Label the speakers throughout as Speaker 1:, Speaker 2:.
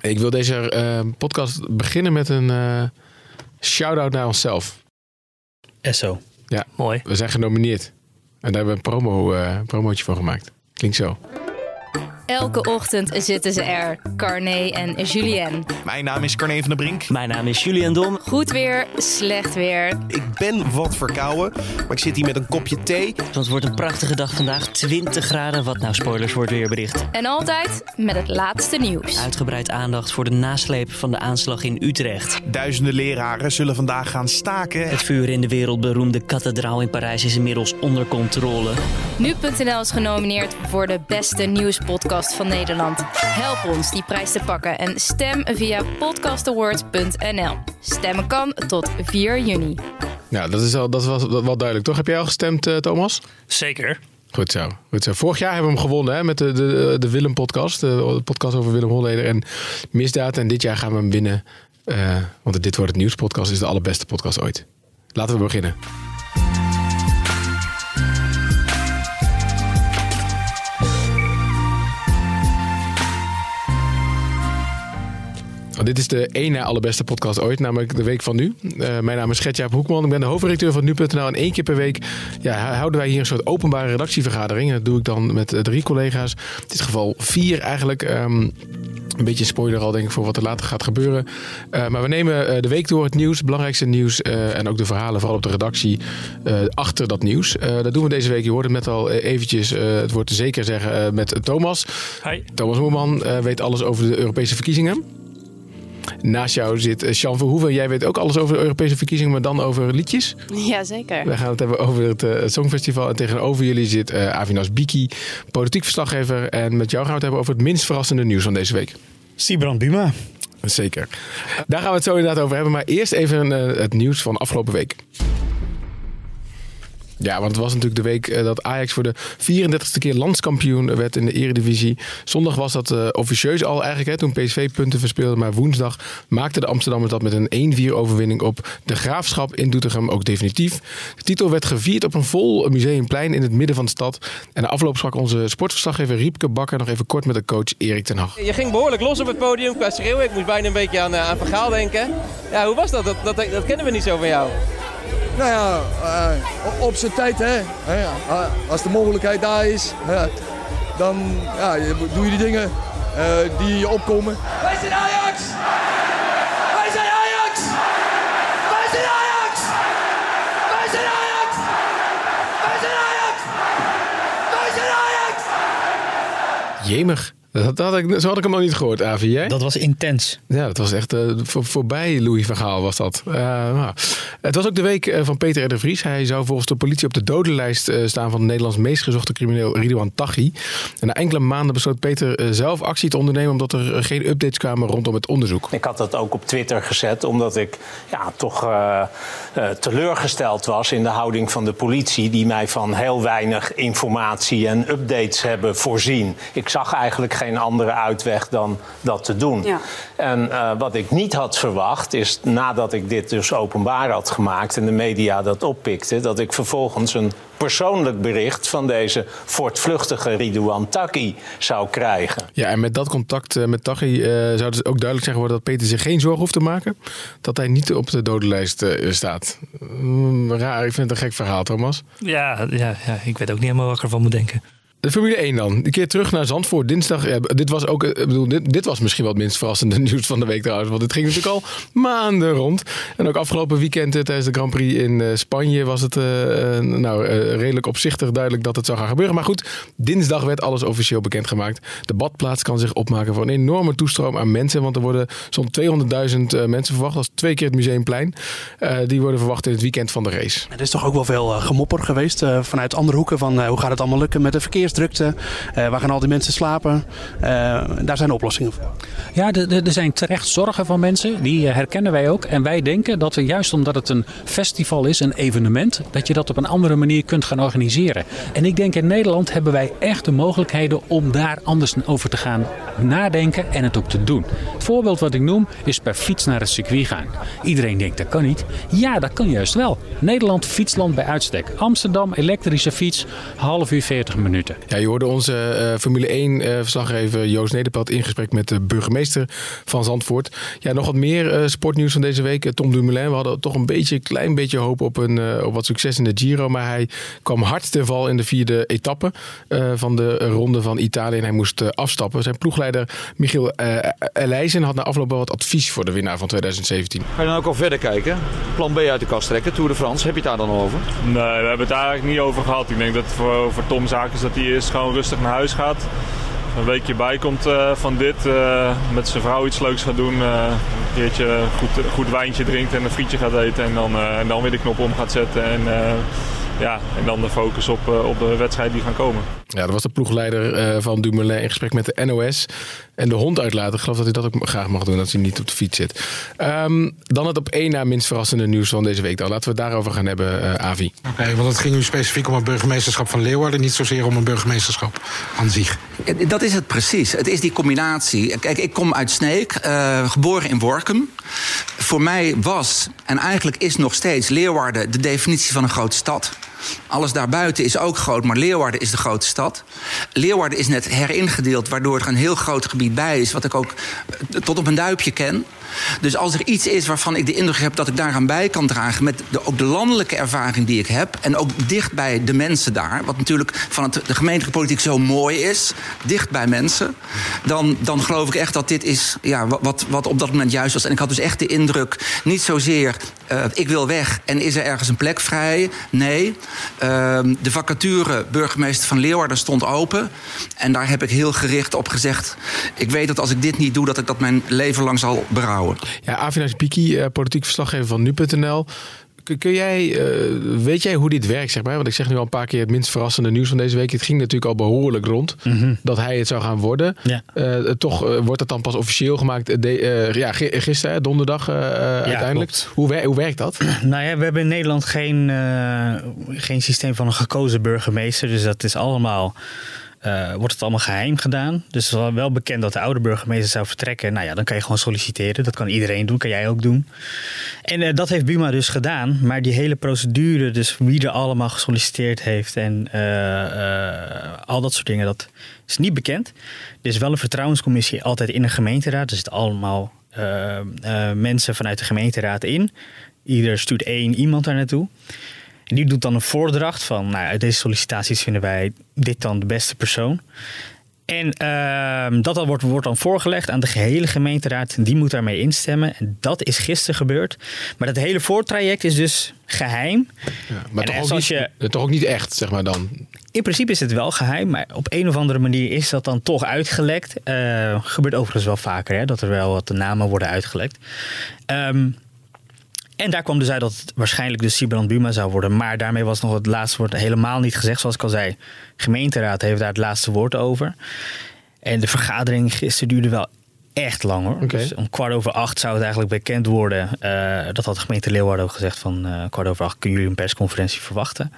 Speaker 1: Ik wil deze eh, podcast beginnen met een eh shout-out naar onszelf.
Speaker 2: Esso.
Speaker 1: Ja.
Speaker 2: Mooi.
Speaker 1: We zijn genomineerd. En daar hebben we een promo, eh promootje voor gemaakt. Klinkt zo.
Speaker 3: Elke ochtend zitten ze er, Carné en Julien.
Speaker 4: Mijn naam is Carne van der Brink.
Speaker 2: Mijn naam is Julian Dom.
Speaker 3: Goed weer, slecht weer.
Speaker 4: Ik ben wat verkouden, maar ik zit hier met een kopje thee.
Speaker 2: Want het wordt een prachtige dag vandaag. 20 graden. Wat nou spoilers wordt weer bericht.
Speaker 3: En altijd met het laatste nieuws.
Speaker 2: Uitgebreid aandacht voor de nasleep van de aanslag in Utrecht.
Speaker 4: Duizenden leraren zullen vandaag gaan staken.
Speaker 2: Het vuur in de wereldberoemde kathedraal in Parijs is inmiddels onder controle.
Speaker 3: Nu.nl is genomineerd voor de beste nieuwspodcast van Nederland. Help ons die prijs te pakken en stem via podcastawards.nl. Stemmen kan tot 4 juni.
Speaker 1: Nou, dat, is al, dat was wel duidelijk, toch? Heb jij al gestemd, eh, Thomas?
Speaker 5: Zeker.
Speaker 1: Goed zo, goed zo. Vorig jaar hebben we hem gewonnen hè, met de, de, de Willem-podcast. De, de podcast over Willem Holleder en misdaad. En dit jaar gaan we hem winnen. eh, want de Dit Wordt Het Nieuws podcast is de allerbeste podcast ooit. Laten we beginnen. Dit is de één na allerbeste podcast ooit, namelijk de week van nu. Eh, mijn naam is Gertjaap Hoekman, ik ben de hoofdredacteur van Nu.nl. En één keer per week ja, houden wij hier een soort openbare redactievergadering. Dat doe ik dan met eh, drie collega's. In dit geval vier eigenlijk. Ehm, een beetje spoiler al denk ik voor wat er later gaat gebeuren. Eh, maar we nemen de week door het nieuws, het belangrijkste nieuws en ook de verhalen, vooral op de redactie, achter dat nieuws. Dat doen we deze week. Je hoorde het net al eventjes, het wordt zeker zeggen, met Thomas.
Speaker 5: Hi.
Speaker 1: Thomas Moerman weet alles over de Europese verkiezingen. Naast jou zit eh, Jean Verhoeven. Jij weet ook alles over de Europese verkiezingen, maar dan over liedjes.
Speaker 6: Jazeker.
Speaker 1: We gaan het hebben over het eh, Songfestival. En tegenover jullie zit eh Avinas Biki, politiek verslaggever. En met jou gaan we het hebben over het minst verrassende nieuws van deze week.
Speaker 5: Sibrand Buma.
Speaker 1: Zeker. Daar gaan we het zo inderdaad over hebben. Maar eerst even eh, het nieuws van afgelopen week. Ja, want het was natuurlijk de week eh, dat Ajax voor de 34ste keer landskampioen werd in de Eredivisie. Zondag was dat eh, officieus al eigenlijk, hè, toen PSV punten verspeelde. Maar woensdag maakten de Amsterdammers dat met een 1-4 overwinning op de Graafschap in Doetinchem ook definitief. De titel werd gevierd op een vol museumplein in het midden van de stad. En de afloop sprak onze sportverslaggever Riepke Bakker nog even kort met de coach Erik ten Hag.
Speaker 7: Je ging behoorlijk los op het podium qua schreeuwen. Ik moest bijna een beetje aan, eh, aan Van Gaal denken. Ja, hoe was? Dat, dat? dat kennen we niet zo van jou.
Speaker 8: Nou ja, eh, op zijn tijd hè. Ah, Als de mogelijkheid daar is, dan ja, doe je die dingen eh, die je opkomen.
Speaker 9: Wij zijn Ajax! Wij zijn Ajax! Wij zijn Ajax! Wij zijn Ajax! Wij zijn Ajax! Wij zijn Ajax!
Speaker 1: Jemig. Dat, dat had ik, zo had ik hem nog niet gehoord, Avi. Jij?
Speaker 5: Dat was intens.
Speaker 1: Ja, dat was echt eh, voor, voorbij Louis van Gaal was dat. Eh, nou. Het was ook de week eh, van Peter R. de Vries. Hij zou volgens de politie op de dodenlijst staan van de Nederlands meest gezochte crimineel Ridouan Taghi. En na enkele maanden besloot Peter zelf actie te ondernemen omdat er geen updates kwamen rondom het onderzoek.
Speaker 10: Ik had dat ook op Twitter gezet, omdat ik ja, toch eh, eh, teleurgesteld was in de houding van de politie, die mij van heel weinig informatie en updates hebben voorzien. Ik zag eigenlijk geen andere uitweg dan dat te doen.
Speaker 6: Ja.
Speaker 10: En eh, wat ik niet had verwacht, is nadat ik dit dus openbaar had gemaakt en de media dat oppikte, dat ik vervolgens een persoonlijk bericht van deze voortvluchtige Ridouan Taki zou krijgen.
Speaker 1: Ja, en met dat contact eh, met Taghi eh, zou het ook duidelijk zijn geworden dat Peter zich geen zorgen hoeft te maken. Dat hij niet op de dodenlijst staat. Mm, raar, ik vind het een gek verhaal, Thomas.
Speaker 5: Ja, ja, ja, ik weet ook niet helemaal wat ik ervan moet denken.
Speaker 1: De Formule 1 dan. Een keer terug naar Zandvoort. Dinsdag. Dit was ook. eh, Ik bedoel, dit, dit was misschien wel het minst verrassende nieuws van de week trouwens. Want het ging natuurlijk al maanden rond. En ook afgelopen weekend eh, tijdens de Grand Prix in eh, Spanje was het nou, redelijk opzichtig duidelijk dat het zou gaan gebeuren. Maar goed, dinsdag werd alles officieel bekendgemaakt. De badplaats kan zich opmaken voor een enorme toestroom aan mensen. Want er worden zo'n 200.000 eh, mensen verwacht. Dat is twee keer het Museumplein. Die worden verwacht in het weekend van de race.
Speaker 11: Er is toch ook wel veel gemopper geweest vanuit andere hoeken van hoe gaat het allemaal lukken met de verkeersdrukte? Eh, waar gaan al die mensen slapen? Eh, daar zijn oplossingen voor.
Speaker 12: Ja, er zijn terecht zorgen van mensen. Die eh, herkennen wij ook. En wij denken dat we juist omdat het een festival is, een evenement, dat je dat op een andere manier kunt gaan organiseren. En ik denk in Nederland hebben wij echt de mogelijkheden om daar anders over te gaan nadenken en het ook te doen. Het voorbeeld wat ik noem is per fiets naar het circuit gaan. Iedereen denkt dat kan niet. Ja, dat kan juist wel. Nederland fietsland bij uitstek. Amsterdam elektrische fiets, half uur 40 minuten.
Speaker 1: Ja, je hoorde onze eh, Formule 1 eh, verslaggever Joost Nederpelt in gesprek met de burgemeester van Zandvoort. Ja, nog wat meer eh, sportnieuws van deze week. Tom Dumoulin, we hadden toch een beetje, klein beetje hoop op, een, eh, op wat succes in de Giro. Maar hij kwam hard ten val in de vierde etappe eh, van de ronde van Italië. En hij moest afstappen. Zijn ploegleider Michiel eh Elijzen had na afloop wel wat advies voor de winnaar van 2017.
Speaker 6: Ga je dan ook al verder kijken? Plan B uit de kast trekken, Tour de France. Heb je het daar dan over?
Speaker 13: Nee, we hebben het daar eigenlijk niet over gehad. Ik denk dat het voor, voor Tom zaak is dat hij eerst gewoon rustig naar huis gaat. Een weekje bij komt eh, van dit. eh, met zijn vrouw iets leuks gaat doen. eh, een keertje goed, goed wijntje drinkt en een frietje gaat eten. En dan, en dan weer de knop om gaat zetten. En, ja, en dan de focus op, op de wedstrijd die gaan komen.
Speaker 1: Ja, dat was de ploegleider van Dumoulin in gesprek met de NOS. En de hond uitlaten. Ik geloof dat hij dat ook graag mag doen als hij niet op de fiets zit. Ehm, dan het op één na minst verrassende nieuws van deze week. Dan laten we het daarover gaan hebben, eh, Avi.
Speaker 14: Oké, want het ging nu specifiek om een burgemeesterschap van Leeuwarden, niet zozeer om een burgemeesterschap aan zich.
Speaker 15: Dat is het precies. Het is die combinatie. Kijk, ik kom uit Sneek, eh, geboren in Workum. Voor mij was, en eigenlijk is nog steeds, Leeuwarden de definitie van een grote stad. Alles daarbuiten is ook groot, maar Leeuwarden is de grote stad. Leeuwarden is net heringedeeld, waardoor er een heel groot gebied bij is, wat ik ook eh, tot op een duipje ken. Dus als er iets is waarvan ik de indruk heb dat ik daaraan bij kan dragen, met de, ook de landelijke ervaring die ik heb, en ook dicht bij de mensen daar, wat natuurlijk van het, de gemeentelijke politiek zo mooi is, dicht bij mensen, dan, dan geloof ik echt dat dit is ja, wat- wat, op dat moment juist was. En ik had dus echt de indruk, niet zozeer eh, ik wil weg en is er ergens een plek vrij. Nee, ehm, de vacature burgemeester van Leeuwarden stond open. En daar heb ik heel gericht op gezegd, ik weet dat als ik dit niet doe, dat ik dat mijn leven lang zal
Speaker 1: Ja, Avinas Piki, eh, politiek verslaggever van nu.nl. Kun, jij, eh, weet jij hoe dit werkt, zeg maar? Want ik zeg nu al een paar keer het minst verrassende nieuws van deze week. Het ging natuurlijk al behoorlijk rond dat hij het zou gaan worden.
Speaker 5: Ja.
Speaker 1: Eh, toch wordt het dan pas officieel gemaakt. de, ja, gi- gisteren, donderdag uiteindelijk.
Speaker 5: klopt.
Speaker 1: Hoe, wer- hoe werkt dat?
Speaker 5: Nou ja, we hebben in Nederland geen, eh, geen systeem van een gekozen burgemeester. Dus dat is allemaal. Eh, wordt het allemaal geheim gedaan. Dus het is wel- bekend dat de oude burgemeester zou vertrekken. Nou ja, dan kan je gewoon solliciteren. Dat kan iedereen doen, kan jij ook doen. En eh, dat heeft Buma dus gedaan. Maar die hele procedure, dus wie er allemaal gesolliciteerd heeft en eh, al dat soort dingen, dat is niet bekend. Er is wel een vertrouwenscommissie altijd in een gemeenteraad. Er zitten allemaal mensen vanuit de gemeenteraad in. Ieder stuurt één iemand daar naartoe. En die doet dan een voordracht van, nou, uit deze sollicitaties vinden wij dit dan de beste persoon. En ehm, dat wordt, wordt dan voorgelegd aan de gehele gemeenteraad. Die moet daarmee instemmen. En dat is gisteren gebeurd. Maar dat hele voortraject is dus geheim.
Speaker 1: Maar
Speaker 5: En
Speaker 1: toch ook, niet, eh, toch ook niet echt, zeg maar dan.
Speaker 5: In principe is het wel geheim, maar op een of andere manier is dat dan toch uitgelekt. Eh, gebeurt overigens wel vaker, hè, dat er wel wat namen worden uitgelekt. Ehm, en daar kwam dus uit dat het waarschijnlijk dus Sibrand Buma zou worden. Maar daarmee was nog het laatste woord helemaal niet gezegd. Zoals ik al zei, gemeenteraad heeft daar het laatste woord over. En de vergadering gisteren duurde wel echt lang hoor. Dus om kwart over acht zou het eigenlijk bekend worden. Eh, dat had de gemeente Leeuwarden ook gezegd van eh, kwart over acht kunnen jullie een persconferentie verwachten.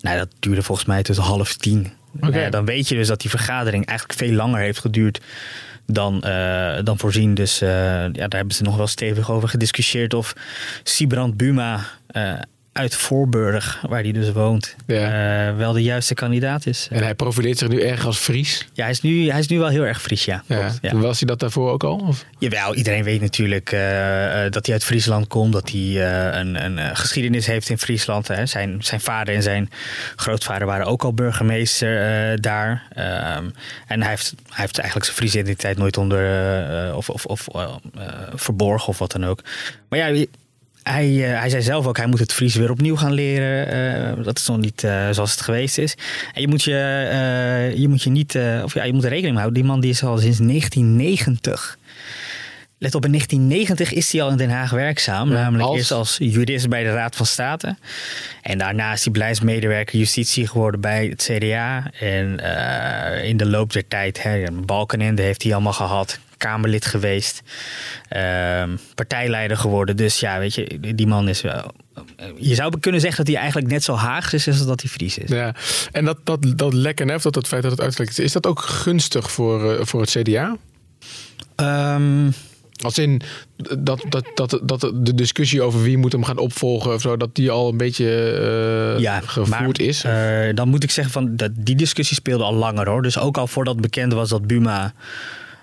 Speaker 5: Nou, dat duurde volgens mij tot half tien. Nou dan weet je dus dat die vergadering eigenlijk veel langer heeft geduurd dan, eh, dan voorzien. Dus eh, ja, daar hebben ze nog wel stevig over gediscussieerd of Sibrand Buma eh, uit Voorburg, waar hij dus woont, eh, wel de juiste kandidaat is.
Speaker 1: En hij profileert zich nu erg als Fries.
Speaker 5: Ja, hij is nu, hij is nu wel heel erg Fries, ja.
Speaker 1: Ja.
Speaker 5: Ja.
Speaker 1: Was hij dat daarvoor ook al? Of?
Speaker 5: Jawel, iedereen weet natuurlijk eh, eh, dat hij uit Friesland komt. Dat hij een, een geschiedenis heeft in Friesland. Hè. Zijn, zijn vader en zijn grootvader waren ook al burgemeester daar. Ehm, en hij heeft, hij heeft eigenlijk zijn Friese identiteit nooit onder... of of, of verborgen of wat dan ook. Maar ja... Hij, eh, hij zei zelf ook, hij moet het Fries weer opnieuw gaan leren. Eh, dat is nog niet eh, zoals het geweest is. En je moet je, je, moet je niet, of ja, je moet er rekening mee houden. Die man die is al sinds 1990 Let op, in 1990 is hij al in Den Haag werkzaam. namelijk
Speaker 1: als?
Speaker 5: eerst als jurist bij de Raad van State. En daarna is hij beleidsmedewerker justitie geworden bij het CDA. En in de loop der tijd, hè, Balkenende heeft hij allemaal gehad. Kamerlid geweest. ehm, partijleider geworden. Dus ja, weet je, die man is wel... Je zou kunnen zeggen dat hij eigenlijk net zo Haags is als dat hij Fries is.
Speaker 1: Ja, en dat, dat, dat lekker nef, dat, dat feit dat het uitgelekt is, is dat ook gunstig voor, eh, voor het CDA?
Speaker 5: Ehm,
Speaker 1: Als in dat, dat, dat, dat de discussie over wie moet hem gaan opvolgen of zo, dat die al een beetje eh,
Speaker 5: ja,
Speaker 1: gevoerd
Speaker 5: maar,
Speaker 1: is.
Speaker 5: eh, dan moet ik zeggen van dat die discussie speelde al langer hoor. Dus ook al voordat bekend was dat Buma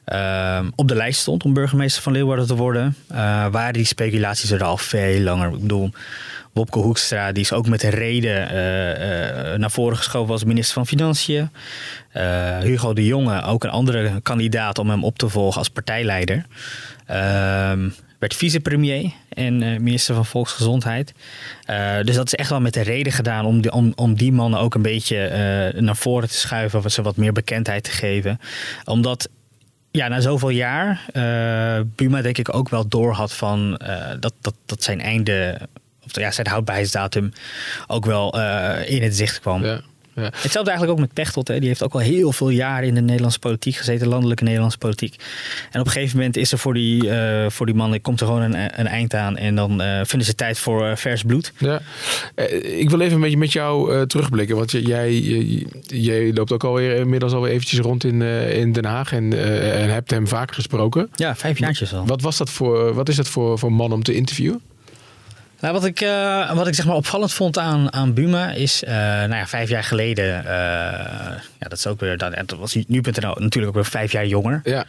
Speaker 5: ehm, op de lijst stond om burgemeester van Leeuwarden te worden, eh, waren die speculaties er al veel langer. Ik bedoel, Wopke Hoekstra, die is ook met reden eh, eh, naar voren geschoven als minister van Financiën. Hugo de Jonge, ook een andere kandidaat om hem op te volgen als partijleider. Ehm, werd vicepremier en minister van Volksgezondheid. Dus dat is echt wel met de reden gedaan om die, om, om die mannen ook een beetje naar voren te schuiven. Of ze wat meer bekendheid te geven. Omdat ja, na zoveel jaar eh, Buma denk ik ook wel door had van eh, dat, dat, dat zijn einde, of ja, zijn houdbaarheidsdatum ook wel eh, in het zicht kwam.
Speaker 1: Ja. Ja.
Speaker 5: Hetzelfde eigenlijk ook met Pechtold. Hè. Die heeft ook al heel veel jaren in de Nederlandse politiek gezeten, landelijke Nederlandse politiek. En op een gegeven moment is er voor die, eh, voor die mannen komt er gewoon een, een eind aan. En dan eh, vinden ze tijd voor eh, vers bloed.
Speaker 1: Ja. Ik wil even een beetje met jou terugblikken. Want jij, jij, jij loopt ook alweer inmiddels alweer eventjes rond in, in Den Haag en, en hebt hem vaak gesproken.
Speaker 5: Ja, vijf jaartjes al.
Speaker 1: Wat, was dat voor, wat is dat voor, voor man om te interviewen?
Speaker 5: Nou, wat ik, eh, wat ik zeg maar opvallend vond aan, aan Buma is, eh, nou ja, vijf jaar geleden, eh, ja, dat is ook weer, dat, dat was nu.nl natuurlijk ook weer vijf jaar jonger.
Speaker 1: Ja.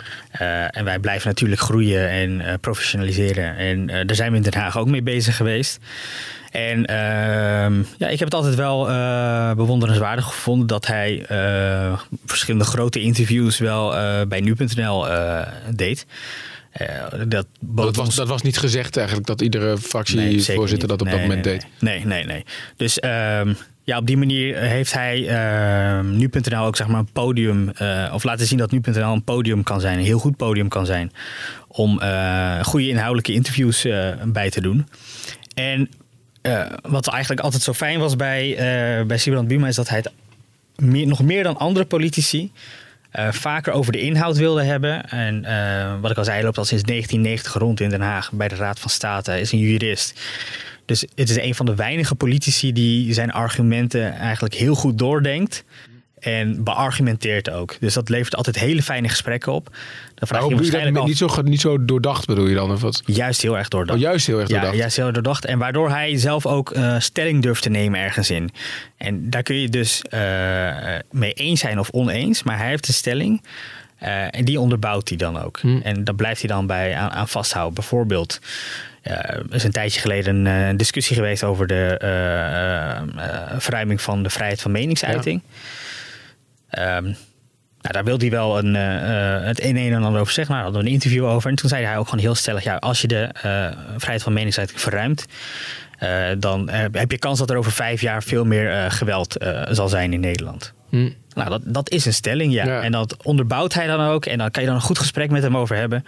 Speaker 5: En wij blijven natuurlijk groeien en professionaliseren. En daar zijn we in Den Haag ook mee bezig geweest. En ehm, ja, ik heb het altijd wel bewonderenswaardig gevonden dat hij verschillende grote interviews wel bij nu.nl deed. Eh, dat,
Speaker 1: Dat was, dat was niet gezegd eigenlijk dat iedere fractievoorzitter dat op dat moment
Speaker 5: nee,
Speaker 1: deed.
Speaker 5: Nee, nee, nee. Dus ehm, ja, op die manier heeft hij ehm, nu.nl ook zeg maar een podium, eh, of laten zien dat nu.nl een podium kan zijn, een heel goed podium kan zijn, om eh, goede inhoudelijke interviews bij te doen. En wat eigenlijk altijd zo fijn was bij, bij Sibrand Buma is dat hij het meer, nog meer dan andere politici eh, vaker over de inhoud wilde hebben. En eh, wat ik al zei, loopt al sinds 1990 rond in Den Haag bij de Raad van State. Is een jurist. Dus het is een van de weinige politici die zijn argumenten eigenlijk heel goed doordenkt. En beargumenteert ook. Dus dat levert altijd hele fijne gesprekken op. Dan vraag
Speaker 1: Maar
Speaker 5: je je waarschijnlijk af,
Speaker 1: niet zo, niet zo doordacht bedoel je dan? Of wat?
Speaker 5: Juist heel erg doordacht.
Speaker 1: Oh, juist heel erg doordacht.
Speaker 5: Ja, juist heel erg doordacht. En waardoor hij zelf ook eh, stelling durft te nemen ergens in. En daar kun je dus eh, mee eens zijn of oneens. Maar hij heeft een stelling. eh, en die onderbouwt hij dan ook.
Speaker 1: Hm.
Speaker 5: En daar blijft hij dan bij aan, aan vasthouden. Bijvoorbeeld, er is een tijdje geleden een discussie geweest over de verruiming van de vrijheid van meningsuiting. Ehm, nou, daar wilde hij wel een, eh, eh, het een en ander over zeggen. Nou, daar hadden we een interview over. En toen zei hij ook gewoon heel stellig: ja, als je de eh, vrijheid van meningsuiting verruimt. dan heb je kans dat er over vijf jaar veel meer geweld zal zijn in Nederland.
Speaker 1: Hm.
Speaker 5: Nou, dat, dat is een stelling, ja. En dat onderbouwt hij dan ook. En dan kan je dan een goed gesprek met hem over hebben.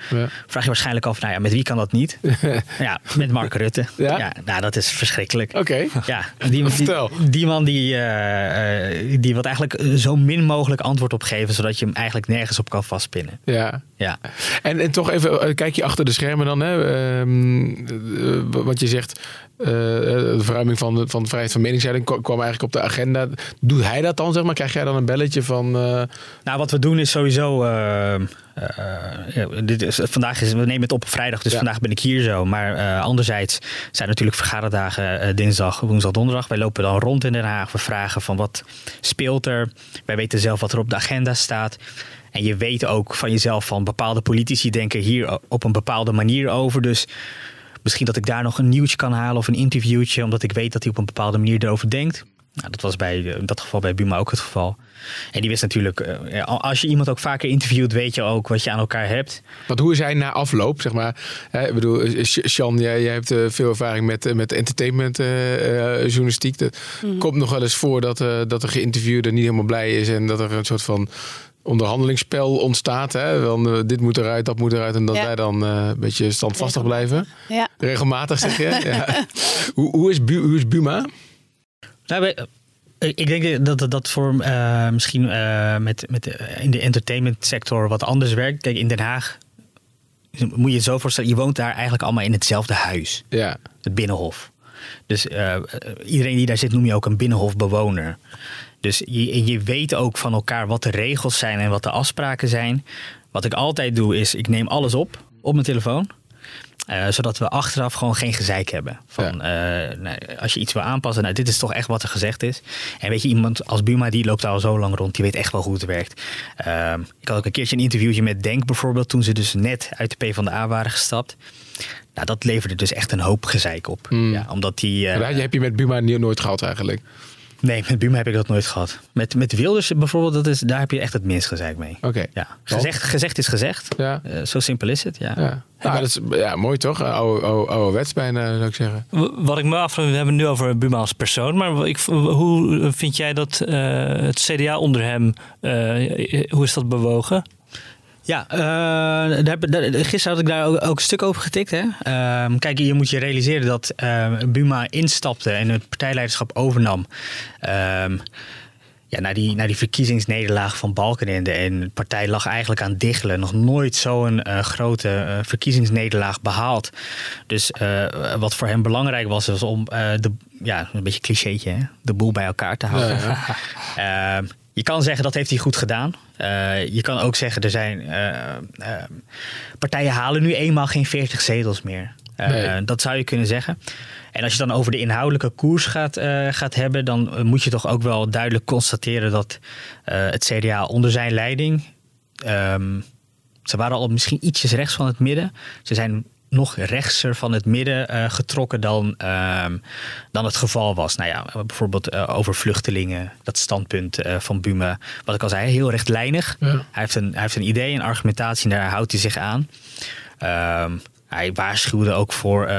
Speaker 5: Vraag je waarschijnlijk af, nou ja, met wie kan dat niet? ja, met Mark Rutte. Ja? nou, dat is verschrikkelijk.
Speaker 1: Oké.
Speaker 5: Ja, die, die, die man die, eh, die wil eigenlijk zo min mogelijk antwoord op geven, zodat je hem eigenlijk nergens op kan vastpinnen.
Speaker 1: Ja.
Speaker 5: Ja.
Speaker 1: En, en toch even, eh, kijk je achter de schermen dan, hè? Ehm, eh, wat je zegt, eh, de verruiming van de, van de vrijheid van meningsuiting kwa- kwam eigenlijk op de agenda. Doet hij dat dan, zeg maar? Krijg jij dan een belletje van... eh,
Speaker 5: Nou, wat we doen is sowieso. Eh, dit is, vandaag is, we nemen het op op vrijdag, dus vandaag ben ik hier zo. Maar eh, anderzijds zijn natuurlijk vergaderdagen eh, dinsdag, woensdag, donderdag. Wij lopen dan rond in Den Haag. We vragen van wat speelt er. Wij weten zelf wat er op de agenda staat. En je weet ook van jezelf van bepaalde politici denken hier op een bepaalde manier over. Dus misschien dat ik daar nog een nieuwtje kan halen of een interviewtje, omdat ik weet dat hij op een bepaalde manier erover denkt. Nou, dat was bij, in dat geval bij Buma ook het geval. En die wist natuurlijk, eh, als je iemand ook vaker interviewt, weet je ook wat je aan elkaar hebt.
Speaker 1: Want hoe is hij na afloop, zeg maar? Hè, ik bedoel, eh, Sh- Sjan, jij, jij hebt eh, veel ervaring met, eh, met entertainment eh, eh, journalistiek. Het
Speaker 16: Mhm.
Speaker 1: komt nog wel eens voor dat, eh, dat de geïnterviewde niet helemaal blij is en dat er een soort van onderhandelingsspel ontstaat. Hè? Eh, dit moet eruit, dat moet eruit. En dat
Speaker 16: Ja.
Speaker 1: wij dan eh, een beetje standvastig blijven.
Speaker 16: Ja.
Speaker 1: Regelmatig zeg je. ja. hoe, hoe, is Bu- hoe is Buma?
Speaker 5: Nou, eh, ik denk dat dat, voor eh, misschien eh, met, met, in de entertainment sector wat anders werkt. Kijk, in Den Haag moet je het zo voorstellen, je woont daar eigenlijk allemaal in hetzelfde huis.
Speaker 1: Ja.
Speaker 5: Het Binnenhof. Dus iedereen die daar zit noem je ook een Binnenhofbewoner. Dus je, je weet ook van elkaar wat de regels zijn en wat de afspraken zijn. Wat ik altijd doe is, ik neem alles op. op mijn telefoon. Eh, zodat we achteraf gewoon geen gezeik hebben. Van, eh, nou, als je iets wil aanpassen, nou, dit is toch echt wat er gezegd is. En weet je, iemand als Buma, die loopt al zo lang rond, die weet echt wel hoe het werkt. Ehm, ik had ook een keertje een interviewtje met Denk bijvoorbeeld, toen ze dus net uit de PvdA waren gestapt. Nou, dat leverde dus echt een hoop gezeik op. Ja, omdat die... eh,
Speaker 1: dat heb je met Buma nooit gehad eigenlijk.
Speaker 5: Nee, met Buma heb ik dat nooit gehad. Met, met Wilders bijvoorbeeld, dat is, daar heb je echt het minst gezeik mee.
Speaker 1: Oké.
Speaker 5: Ja. Gezegd, gezegd is gezegd.
Speaker 1: Ja.
Speaker 5: Eh, zo simpel is het, ja.
Speaker 1: Ja. Nou, dat is ja, mooi toch? Oude, oude, ouderwets bijna, zou ik zeggen.
Speaker 16: Wat ik me afvraag, we hebben het nu over Buma als persoon, maar ik, hoe vind jij dat eh, het CDA onder hem, eh, hoe is dat bewogen?
Speaker 5: Ja, eh, daar daar, gisteren had ik daar ook, ook een stuk over getikt. Hè? Ehm, kijk, je moet je realiseren dat ehm, Buma instapte en het partijleiderschap overnam. Ehm, ja, na, die, na die verkiezingsnederlaag van Balkenende. En de partij lag eigenlijk aan diggelen. Nog nooit zo'n eh, grote eh, verkiezingsnederlaag behaald. Dus wat voor hem belangrijk was, was om de, ja, een beetje clichétje, hè? de boel bij elkaar te houden. je kan zeggen dat heeft hij goed gedaan. Eh, je kan ook zeggen er zijn eh, eh, partijen halen nu eenmaal geen 40 zetels meer.
Speaker 1: Nee.
Speaker 5: Dat zou je kunnen zeggen. En als je dan over de inhoudelijke koers gaat, eh, gaat hebben, dan moet je toch ook wel duidelijk constateren dat het CDA onder zijn leiding. ehm, ze waren al misschien ietsjes rechts van het midden. Ze zijn nog rechtser van het midden eh, getrokken dan, ehm, dan het geval was. Nou ja, bijvoorbeeld eh, over vluchtelingen, dat standpunt eh, van Buma. Wat ik al zei, heel rechtlijnig. Hij, heeft een, hij heeft een idee, een argumentatie, en daar houdt hij zich aan. Ehm, hij waarschuwde ook voor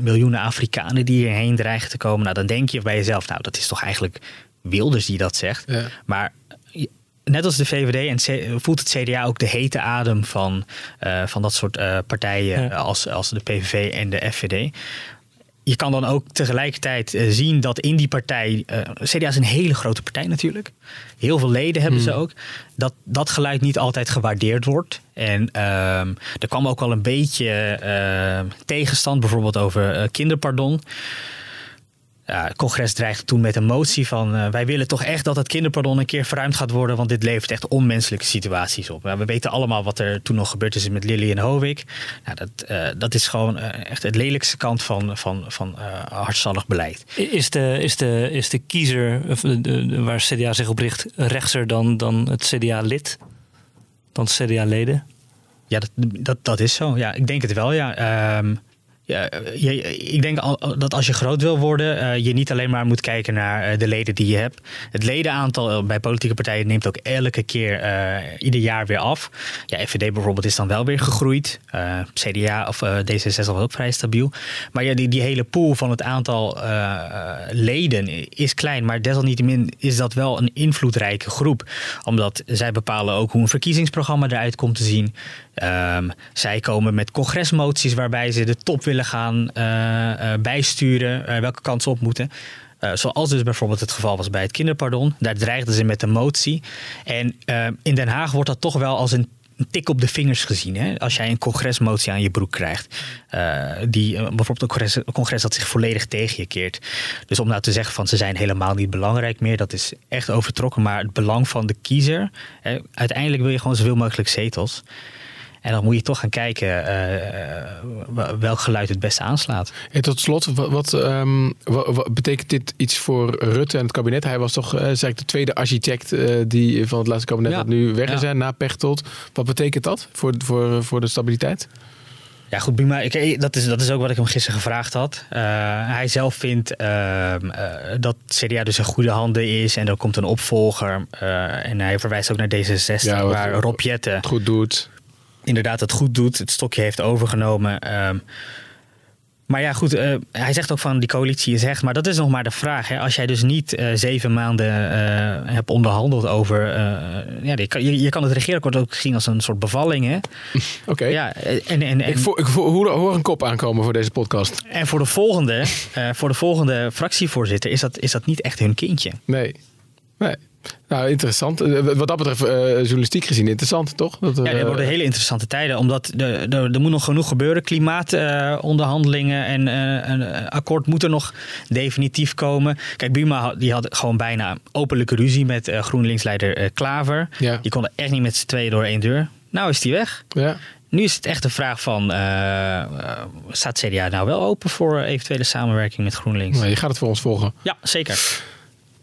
Speaker 5: miljoenen Afrikanen die hierheen dreigen te komen. Nou, dan denk je bij jezelf, nou, dat is toch eigenlijk Wilders die dat zegt. Maar net als de VVD en voelt het CDA ook de hete adem van, eh, van dat soort eh, partijen als, als de PVV en de FVD. Je kan dan ook tegelijkertijd eh, zien dat in die partij. CDA is een hele grote partij natuurlijk. Heel veel leden hebben ze ook. Dat dat geluid niet altijd gewaardeerd wordt. En ehm, er kwam ook wel een beetje tegenstand, bijvoorbeeld over kinderpardon. Ja, het congres dreigde toen met een motie van... eh, wij willen toch echt dat het kinderpardon een keer verruimd gaat worden... want dit levert echt onmenselijke situaties op. Nou, we weten allemaal wat er toen nog gebeurd is met Lily en Hovik. Nou, dat, eh, dat is gewoon eh, echt het lelijkste kant van, van, van beleid.
Speaker 16: Is de, is de, is de kiezer of de, de- waar CDA zich op richt rechtser dan, dan het CDA-lid? Dan CDA-leden?
Speaker 5: Ja, dat, dat, dat is zo. Ja, ik denk het wel, ja. Ehm, ja je, ik denk dat als je groot wil worden, eh, je niet alleen maar moet kijken naar eh, de leden die je hebt. Het ledenaantal bij politieke partijen neemt ook elke keer, eh, ieder jaar weer af. Ja, FVD bijvoorbeeld is dan wel weer gegroeid. Eh, CDA of eh, D66 was ook vrij stabiel. Maar ja, die, die hele pool van het aantal eh, eh, leden is klein. Maar desalniettemin is dat wel een invloedrijke groep. Omdat zij bepalen ook hoe een verkiezingsprogramma eruit komt te zien. Ehm, zij komen met congresmoties waarbij ze de top willen gaan eh, eh, bijsturen. eh, welke kant ze op moeten. Zoals dus bijvoorbeeld het geval was bij het kinderpardon. Daar dreigden ze met een motie. En eh, in Den Haag wordt dat toch wel als een tik op de vingers gezien. Hè? Als jij een congresmotie aan je broek krijgt. die, bijvoorbeeld een congres, congres dat zich volledig tegen je keert. Dus om nou te zeggen van ze zijn helemaal niet belangrijk meer. Dat is echt overtrokken. Maar het belang van de kiezer. Hè, uiteindelijk wil je gewoon zoveel mogelijk zetels. En dan moet je toch gaan kijken eh, w- welk geluid het beste aanslaat.
Speaker 1: En tot slot, wat, wat, ehm, wa- wa- betekent dit iets voor Rutte en het kabinet? Hij was toch eh, ik, de tweede architect eh, die van het laatste kabinet
Speaker 5: Ja.
Speaker 1: dat nu weg is,
Speaker 5: Ja.
Speaker 1: na Pechtold. Wat betekent dat voor, voor, voor de stabiliteit?
Speaker 5: Ja, goed, Buma, ik, dat, is, dat is ook wat ik hem gisteren gevraagd had. Eh, hij zelf vindt ehm, eh, dat CDA dus in goede handen is en er komt een opvolger. Eh, en hij verwijst ook naar D66,
Speaker 1: Ja, wat-
Speaker 5: waar Rob Jetten
Speaker 1: goed doet.
Speaker 5: Inderdaad, het goed doet, het stokje heeft overgenomen. Ehm, maar ja, goed, eh, hij zegt ook van die coalitie is hecht. Maar dat is nog maar de vraag. Hè. Als jij dus niet eh, zeven maanden eh, hebt onderhandeld over... ja, je, kan, je, kan het regeerakkoord ook zien als een soort bevalling.
Speaker 1: Oké.
Speaker 5: Ja, en, en, en,
Speaker 1: Ik, vo- ik vo- hoor, hoor een kop aankomen voor deze podcast.
Speaker 5: En voor de volgende, voor de volgende fractievoorzitter is dat, is dat niet echt hun kindje.
Speaker 1: Nee. Nee. Nou, interessant. Eh, Wat dat betreft, eh, journalistiek gezien, interessant, toch? Dat,
Speaker 5: Ja,
Speaker 1: eh,
Speaker 5: er worden hele interessante tijden, omdat er, er, er moet nog genoeg gebeuren. Klimaatonderhandelingen en eh, een eh, akkoord moet er nog definitief komen. Kijk, Buma had- die had gewoon bijna openlijke ruzie met eh, GroenLinks-leider eh, Klaver.
Speaker 1: Ja.
Speaker 5: Die konden echt niet met z'n tweeën door één deur. Nou is die weg.
Speaker 1: Ja.
Speaker 5: nu is het echt de vraag van, eh, eh, staat CDA nou wel open voor eventuele samenwerking met GroenLinks?
Speaker 1: Nou, je gaat het voor ons volgen.
Speaker 5: Ja, zeker.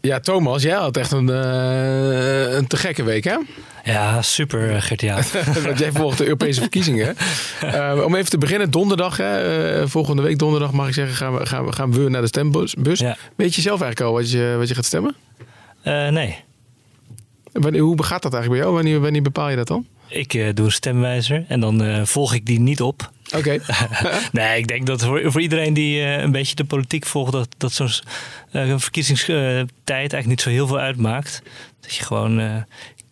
Speaker 1: Ja, Thomas, jij had echt een, eh, een te gekke week, hè?
Speaker 16: Ja, super, eh, Gert-Jaap.
Speaker 1: Want jij volgt de Europese verkiezingen. Eh, om even te beginnen, donderdag, hè, volgende week donderdag mag ik zeggen, gaan we, gaan we, gaan we naar de stembus. Bus. Weet je zelf eigenlijk al wat je, wat je gaat stemmen?
Speaker 16: Nee.
Speaker 1: Wanneer, hoe gaat dat eigenlijk bij jou? Wanneer, wanneer bepaal je dat dan?
Speaker 16: Ik doe een stemwijzer en dan volg ik die niet op.
Speaker 1: Oké.
Speaker 16: nee, ik denk dat voor, voor iedereen die eh, een beetje de politiek volgt, dat, dat zo'n eh, verkiezingstijd eigenlijk niet zo heel veel uitmaakt. Dat je gewoon eh,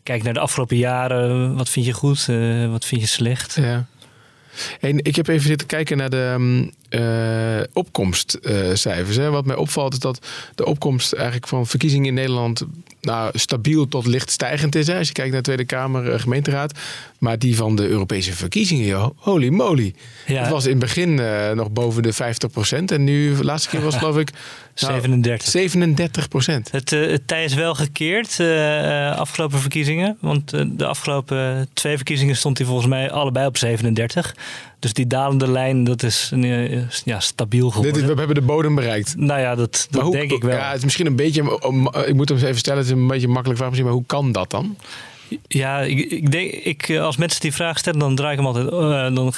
Speaker 16: kijkt naar de afgelopen jaren. Wat vind je goed, wat vind je slecht?
Speaker 1: Ja. En ik heb even zitten kijken naar de mm, opkomstcijfers. hè. Wat mij opvalt is dat de opkomst eigenlijk van verkiezingen in Nederland nou, stabiel tot licht stijgend is. Hè, als je kijkt naar de Tweede Kamer, eh, gemeenteraad. Maar die van de Europese verkiezingen, joh, holy moly.
Speaker 16: Ja.
Speaker 1: Het was in het begin eh, nog boven de 50% En nu, de laatste keer was het, geloof ik... nou,
Speaker 16: 37.
Speaker 1: 37 procent.
Speaker 16: Het, eh, het tij is wel gekeerd, eh, afgelopen verkiezingen. Want de afgelopen twee verkiezingen stond hij volgens mij allebei op 37. Dus die dalende lijn, dat is eh, ja, stabiel geworden.
Speaker 1: Dit we hebben de bodem bereikt.
Speaker 16: Nou ja, dat, dat
Speaker 1: hoe-
Speaker 16: denk ik wel.
Speaker 1: Ja, het is misschien een beetje. Ik moet hem eens even stellen. Het is een beetje een makkelijk vraag misschien. Maar hoe kan dat dan?
Speaker 16: Ja, ik, ik denk, ik, eh, als mensen die vraag stellen, dan draai ik hem altijd, eh, dan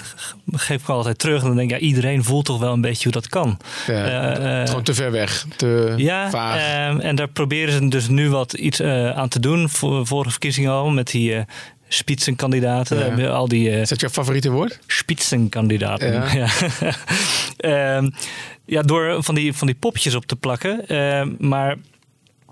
Speaker 16: geef ik hem altijd terug. En dan denk ik, ja, iedereen voelt toch wel een beetje hoe dat kan.
Speaker 1: Ja,
Speaker 16: eh,
Speaker 1: Gewoon te ver weg. Te
Speaker 16: ja,
Speaker 1: vaag.
Speaker 16: ehm, en daar proberen ze dus nu wat iets aan te doen. Voor, vorige verkiezingen al, met die spitsenkandidaten.
Speaker 1: Ja.
Speaker 16: Al die, eh,
Speaker 1: is dat jouw favoriete woord?
Speaker 16: Spitsenkandidaten.
Speaker 1: Ja.
Speaker 16: Ja. Ehm, ja, door van die, van die popjes op te plakken. Ehm, maar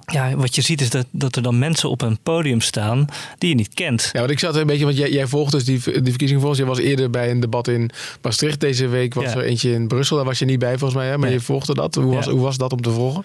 Speaker 16: ja, wat je ziet is dat, dat er dan mensen op een podium staan die je niet kent.
Speaker 1: Ja, want ik zat een beetje, want jij, jij volgt dus die, die verkiezingen volgens. Je was eerder bij een debat in Maastricht. Deze week was
Speaker 16: Ja.
Speaker 1: er eentje in Brussel. Daar was je niet bij volgens mij. Hè? Maar je volgde dat. Hoe was,
Speaker 16: Ja.
Speaker 1: hoe was dat om te volgen?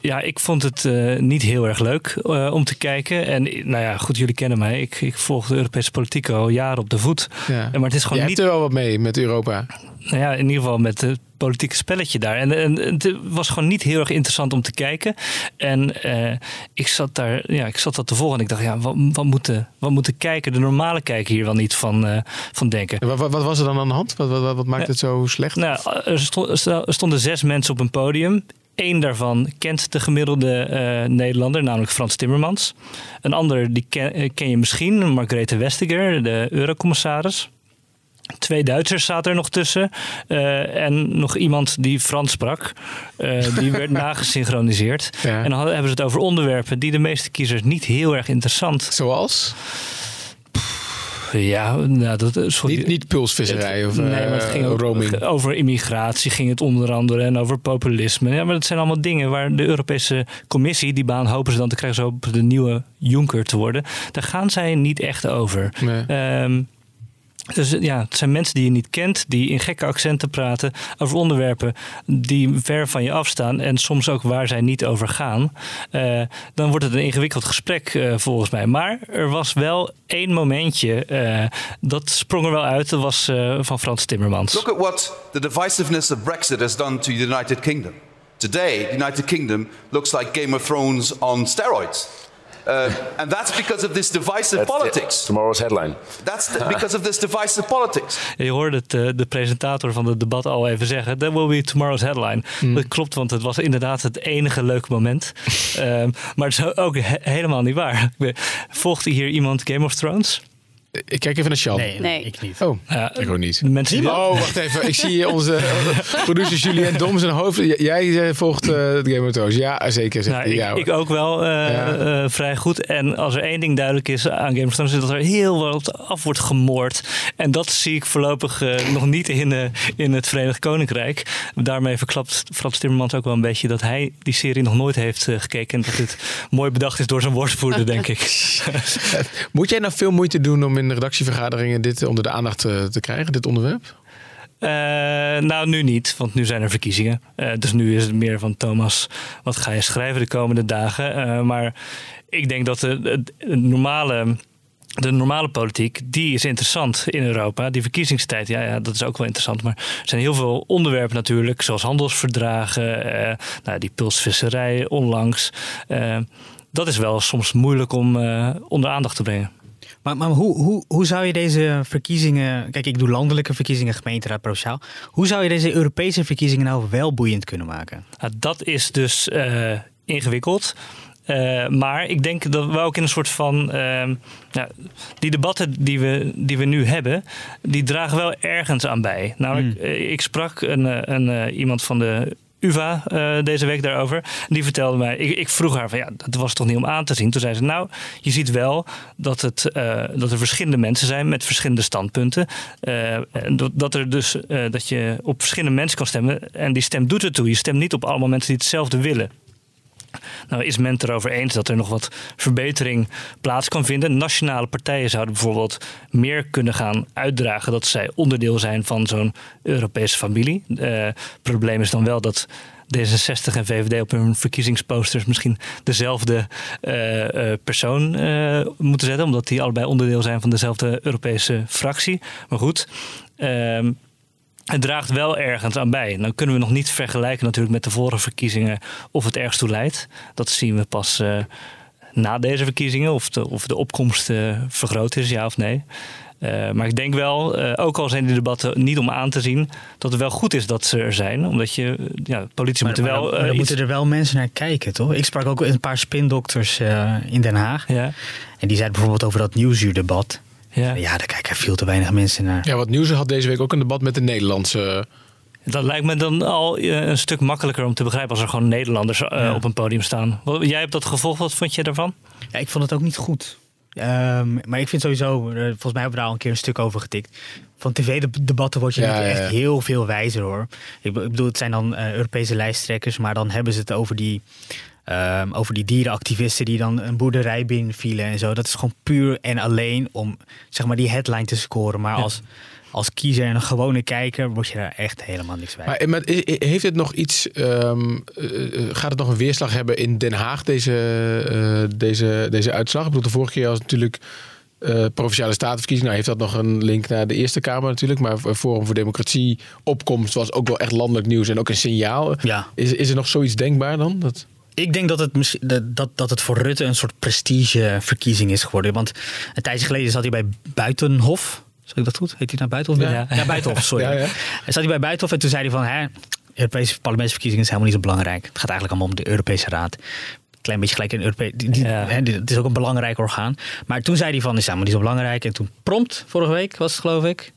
Speaker 16: Ja, ik vond het eh, niet heel erg leuk eh, om te kijken. En nou ja, goed, jullie kennen mij. Ik, ik volg de Europese politiek al jaren op de voet.
Speaker 1: Ja.
Speaker 16: Maar het is gewoon
Speaker 1: Jij
Speaker 16: niet
Speaker 1: hebt er wel wat mee met Europa.
Speaker 16: nou ja, in ieder geval met het politieke spelletje daar. En, en het was gewoon niet heel erg interessant om te kijken. En eh, ik zat daar, ja, ik zat dat te volgen en ik dacht, ja, wat, wat, moet, de, wat moet de kijker, de normale kijker hier wel niet van, van denken?
Speaker 1: En Wat, wat, wat was er dan aan de hand? Wat, wat, wat, wat maakt het zo slecht?
Speaker 16: Nou, er, stond- er stonden zes mensen op een podium. Eén daarvan kent de gemiddelde eh, Nederlander, namelijk Frans Timmermans. Een ander die ken, eh, ken je misschien, Margrethe Vestager, de eurocommissaris. Twee Duitsers zaten er nog tussen. eh, en nog iemand die Frans sprak. Die werd nagesynchroniseerd.
Speaker 1: Ja.
Speaker 16: En dan hadden- hebben ze het over onderwerpen die de meeste kiezers niet heel erg interessant.
Speaker 1: Zoals?
Speaker 16: Ja, nou, dat is
Speaker 1: Niet, niet pulsvisserij of
Speaker 16: nee, maar het
Speaker 1: eh,
Speaker 16: ging ook
Speaker 1: roaming.
Speaker 16: over immigratie ging het onder andere en over populisme. Ja, maar dat zijn allemaal dingen waar de Europese Commissie, die baan hopen ze dan te krijgen zo op de nieuwe Juncker te worden. Daar gaan zij niet echt over.
Speaker 1: Nee.
Speaker 16: Ehm, dus ja, het zijn mensen die je niet kent, die in gekke accenten praten over onderwerpen die ver van je afstaan en soms ook waar zij niet over gaan. Eh, dan wordt het een ingewikkeld gesprek eh, volgens mij. Maar er was wel één momentje, eh, dat sprong er wel uit, dat was van Frans Timmermans.
Speaker 17: Look at what the divisiveness of Brexit has done to the United Kingdom. Today, the United Kingdom looks like Game of Thrones on steroids. Uh, and that's because of this divisive politics.
Speaker 18: Tomorrow's headline.
Speaker 17: That's the- because of this divisive politics.
Speaker 16: Je hoorde het, eh, de presentator van het debat al even zeggen. That will be tomorrow's headline.
Speaker 1: Hmm.
Speaker 16: Dat klopt, want het was inderdaad het enige leuke moment. Ehm, maar het is ook he- helemaal niet waar. Volgt hier iemand Game of Thrones?
Speaker 1: Ik kijk even naar Sjan.
Speaker 5: Nee,
Speaker 19: Nee.
Speaker 5: ik niet.
Speaker 1: Oh,
Speaker 16: Ja,
Speaker 1: ik ook niet.
Speaker 16: mensen die
Speaker 1: Oh, wacht even. Ik zie onze eh, producer Julien Dom zijn hoofd. Jij eh, volgt eh, het Game of Thrones. Ja, zeker. Zegt
Speaker 16: Nou, ik,
Speaker 1: ja, hoor.
Speaker 16: ik ook wel
Speaker 1: Ja.
Speaker 16: vrij goed. En als er één ding duidelijk is aan Game of Thrones, is dat er heel wat af wordt gemoord. En dat zie ik voorlopig nog niet in, eh, in het Verenigd Koninkrijk. Daarmee verklapt Frans Timmermans ook wel een beetje dat hij die serie nog nooit heeft gekeken. En dat dit mooi bedacht is door zijn woordvoerder, denk ik.
Speaker 1: Moet jij nou veel moeite doen om in de redactievergaderingen dit onder de aandacht eh, te krijgen, dit onderwerp?
Speaker 16: Eh, nou, nu niet, want nu zijn er verkiezingen. Eh, dus nu is het meer van Thomas, wat ga je schrijven de komende dagen? Maar ik denk dat de, normale, de normale politiek, die is interessant in Europa. Die verkiezingstijd, ja, ja, dat is ook wel interessant. Maar er zijn heel veel onderwerpen natuurlijk, zoals handelsverdragen, nou, die pulsvisserij onlangs. Dat is wel soms moeilijk om onder aandacht te brengen.
Speaker 5: Maar, maar hoe, hoe, hoe zou je deze verkiezingen... Kijk, ik doe landelijke verkiezingen, gemeenteraad, provinciaal. Hoe zou je deze Europese verkiezingen nou wel boeiend kunnen maken?
Speaker 16: Nou, dat is dus eh, ingewikkeld. Eh, maar ik denk dat we ook in een soort van. ehm, ja, die debatten die we, die we nu hebben, die dragen wel ergens aan bij. Namelijk, eh, ik sprak een, een, iemand van de. UVA eh, deze week daarover. Die vertelde mij, ik, ik vroeg haar van ja, dat was toch niet om aan te zien. Toen zei ze, nou, je ziet wel dat, het, eh, dat er verschillende mensen zijn met verschillende standpunten. En dat, er dus dat je op verschillende mensen kan stemmen. En die stem doet ertoe. Je stemt niet op allemaal mensen die hetzelfde willen. Nou is men het erover eens dat er nog wat verbetering plaats kan vinden. Nationale partijen zouden bijvoorbeeld meer kunnen gaan uitdragen dat zij onderdeel zijn van zo'n Europese familie. Eh, Het probleem is dan wel dat D66 en VVD op hun verkiezingsposters misschien dezelfde eh, eh, persoon eh, moeten zetten, omdat die allebei onderdeel zijn van dezelfde Europese fractie. Maar goed. ehm, het draagt wel ergens aan bij. Dan kunnen we nog niet vergelijken natuurlijk met de vorige verkiezingen of het ergens toe leidt. Dat zien we pas eh, na deze verkiezingen, of de, of de opkomst eh, vergroot is, ja of nee. Eh, maar ik denk wel, ook al zijn die debatten niet om aan te zien, dat het wel goed is dat ze er zijn. Omdat je, ja, politie
Speaker 5: Maar,
Speaker 16: moeten
Speaker 5: maar
Speaker 16: wel. iets-
Speaker 5: moeten er wel mensen naar kijken, toch? Ik sprak ook een paar spindokters in Den Haag.
Speaker 16: Ja.
Speaker 5: En die zeiden bijvoorbeeld over dat nieuwsuurdebat.
Speaker 16: Ja.
Speaker 5: ja, daar kijken veel te weinig mensen naar.
Speaker 1: Ja, wat nieuws had deze week ook een debat met de Nederlandse.
Speaker 16: Dat lijkt me dan al eh, een stuk makkelijker om te begrijpen als er gewoon Nederlanders eh,
Speaker 5: Ja.
Speaker 16: op een podium staan. Wat- Jij hebt dat gevolgd, wat vond je daarvan?
Speaker 5: Ja, ik vond het ook niet goed. Ehm, maar ik vind sowieso, eh, volgens mij hebben we daar al een keer een stuk over getikt. Van tv-debatten word je
Speaker 1: Ja,
Speaker 5: echt
Speaker 1: ja.
Speaker 5: heel veel wijzer hoor. Ik be- ik bedoel, het zijn dan Europese lijsttrekkers, maar dan hebben ze het over die, ehm, over die dierenactivisten die dan een boerderij binnenvielen en zo. Dat is gewoon puur en alleen om zeg maar die headline te scoren. Maar als, als kiezer en een gewone kijker word je daar echt helemaal niks bij.
Speaker 1: Maar, eh, maar i- heeft het nog iets. ehm, eh, eh, gaat het nog een weerslag hebben in Den Haag, deze, eh, deze, deze uitslag? Ik bedoel, de vorige keer was het natuurlijk. eh, provinciale statenverkiezingen. Nou, heeft dat nog een link naar de Eerste Kamer natuurlijk. Maar Forum voor Democratie, opkomst was ook wel echt landelijk nieuws en ook een signaal.
Speaker 5: Ja.
Speaker 1: Is, is er nog zoiets denkbaar dan? Dat...
Speaker 5: Ik denk dat het, dat, dat, het voor Rutte een soort prestigeverkiezing is geworden. Want een tijdje geleden zat hij bij Buitenhof. Zeg ik dat goed? Heet hij nou Buitenhof?
Speaker 16: Ja.
Speaker 5: Ja, Buitenhof, sorry.
Speaker 1: Ja, ja.
Speaker 5: En zat hij bij Buitenhof en toen zei hij van... Hè, Europese parlementsverkiezingen is helemaal niet zo belangrijk. Het gaat eigenlijk allemaal om de Europese Raad. Klein beetje gelijk in Europe. die- die-
Speaker 16: Ja.
Speaker 5: Het is ook een belangrijk orgaan. Maar toen zei hij van, is helemaal niet zo belangrijk. En toen prompt, vorige week was het geloof ik.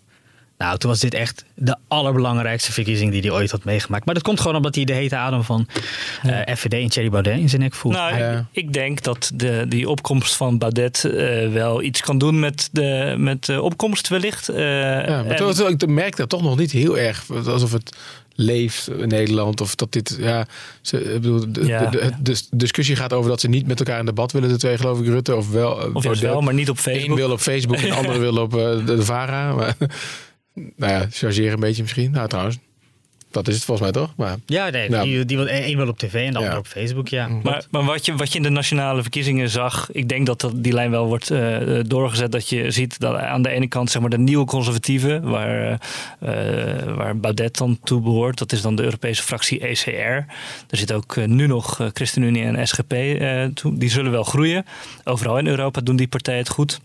Speaker 5: Nou, toen was dit echt de allerbelangrijkste verkiezing die hij ooit had meegemaakt. Maar dat komt gewoon omdat hij de hete adem van eh FVD en Thierry Baudet in zijn nek voelt.
Speaker 16: Nou,
Speaker 5: Hij-
Speaker 16: ik, ik denk dat de, die opkomst van Baudet eh, wel iets kan doen met de, met de opkomst wellicht. Eh,
Speaker 1: Ja, maar
Speaker 16: en-
Speaker 1: toch, toch- ik merk dat toch nog niet heel erg. Alsof het leeft in Nederland. Of dat dit. Ja, ze, ik bedoel, de,
Speaker 16: Ja.
Speaker 1: de, de, de discussie gaat over dat ze niet met elkaar in debat willen. De twee, geloof ik, Rutte. Of wel.
Speaker 16: Of
Speaker 1: Baudet.
Speaker 16: wel, maar niet op
Speaker 1: Eén
Speaker 16: Facebook.
Speaker 1: wil op Facebook en de andere wil op de, de VARA. Maar, nou ja, chargeren een beetje misschien. Nou, trouwens. Dat is het volgens mij toch? Maar,
Speaker 5: Ja, nee,
Speaker 1: Ja.
Speaker 5: die, die wil, één wil op tv en de ander op Facebook, ja.
Speaker 16: Maar, maar wat, je, wat je in de nationale verkiezingen zag, ik denk dat dat die lijn wel wordt eh, doorgezet. Dat je ziet dat aan de ene kant zeg maar, de nieuwe conservatieven, waar, eh, eh, waar Baudet dan toe behoort, dat is dan de Europese fractie ECR. Er zit ook eh, nu nog eh, ChristenUnie en SGP eh, toe. Die zullen wel groeien. Overal in Europa doen die partijen het goed.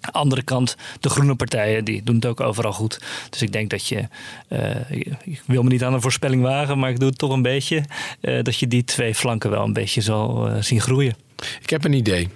Speaker 16: Andere kant, de groene partijen, die doen het ook overal goed. Dus ik denk dat je, eh, ik wil me niet aan een voorspelling wagen, maar ik doe het toch een beetje, eh, dat je die twee flanken wel een beetje zal eh, zien groeien.
Speaker 1: Ik heb een idee.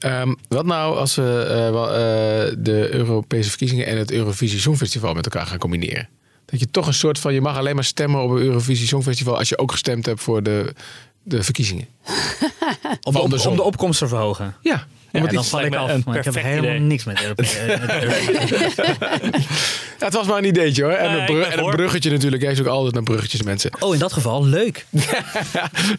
Speaker 1: Ehm, wat nou als we eh, wel, eh, de Europese verkiezingen en het Eurovisie Songfestival met elkaar gaan combineren? Dat je toch een soort van, je mag alleen maar stemmen op een Eurovisie Songfestival als je ook gestemd hebt voor de, de verkiezingen.
Speaker 5: Om de, om de opkomst te verhogen.
Speaker 1: Ja.
Speaker 5: Ja, dan val ik af. Maar ik heb helemaal
Speaker 16: idee.
Speaker 5: niks met Europese. eh, Europese-
Speaker 1: Ja, het was maar een ideetje hoor. En, een, en bruggetje natuurlijk. Hij is ook altijd naar bruggetjes mensen.
Speaker 5: Oh, in dat geval, leuk.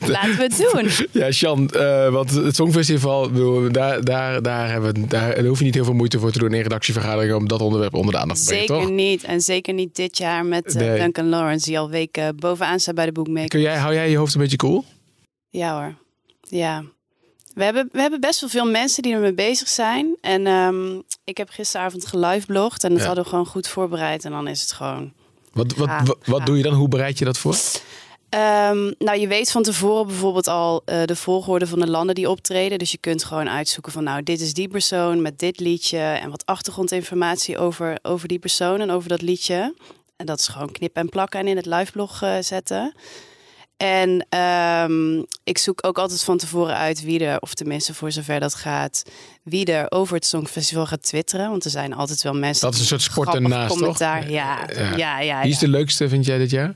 Speaker 3: Laten we het doen.
Speaker 1: Ja, Sjan, eh, want het Songfestival, daar, daar, daar, hebben we, daar, daar hoef je niet heel veel moeite voor te doen in redactievergaderingen om dat onderwerp onder de aandacht te brengen,
Speaker 18: Zeker
Speaker 1: toch?
Speaker 18: niet. En zeker niet dit jaar met eh,
Speaker 1: Nee.
Speaker 18: Duncan Lawrence, die al weken bovenaan staat bij de boekmaker.
Speaker 1: Kun jij, hou jij je hoofd een beetje cool?
Speaker 18: Ja hoor. Ja. We hebben, we hebben best wel veel mensen die ermee bezig zijn. En ehm, ik heb gisteravond geliveblogd en dat
Speaker 1: Ja.
Speaker 18: hadden we gewoon goed voorbereid. En dan is het gewoon...
Speaker 1: Wat, wat, wat, wat doe je dan? Hoe bereid je dat voor?
Speaker 18: Ehm, nou, je weet van tevoren bijvoorbeeld al eh, de volgorde van de landen die optreden. Dus je kunt gewoon uitzoeken van nou, dit is die persoon met dit liedje en wat achtergrondinformatie over, over die persoon en over dat liedje. En dat is gewoon knippen en plakken en in het liveblog eh, zetten. En ehm, ik zoek ook altijd van tevoren uit wie er, of tenminste voor zover dat gaat, wie er over het Songfestival gaat twitteren. Want er zijn altijd wel mensen.
Speaker 1: Dat is een soort sport ernaast, toch?
Speaker 18: Ja, ja, ja. ja,
Speaker 1: Wie is de leukste, vind jij dit jaar?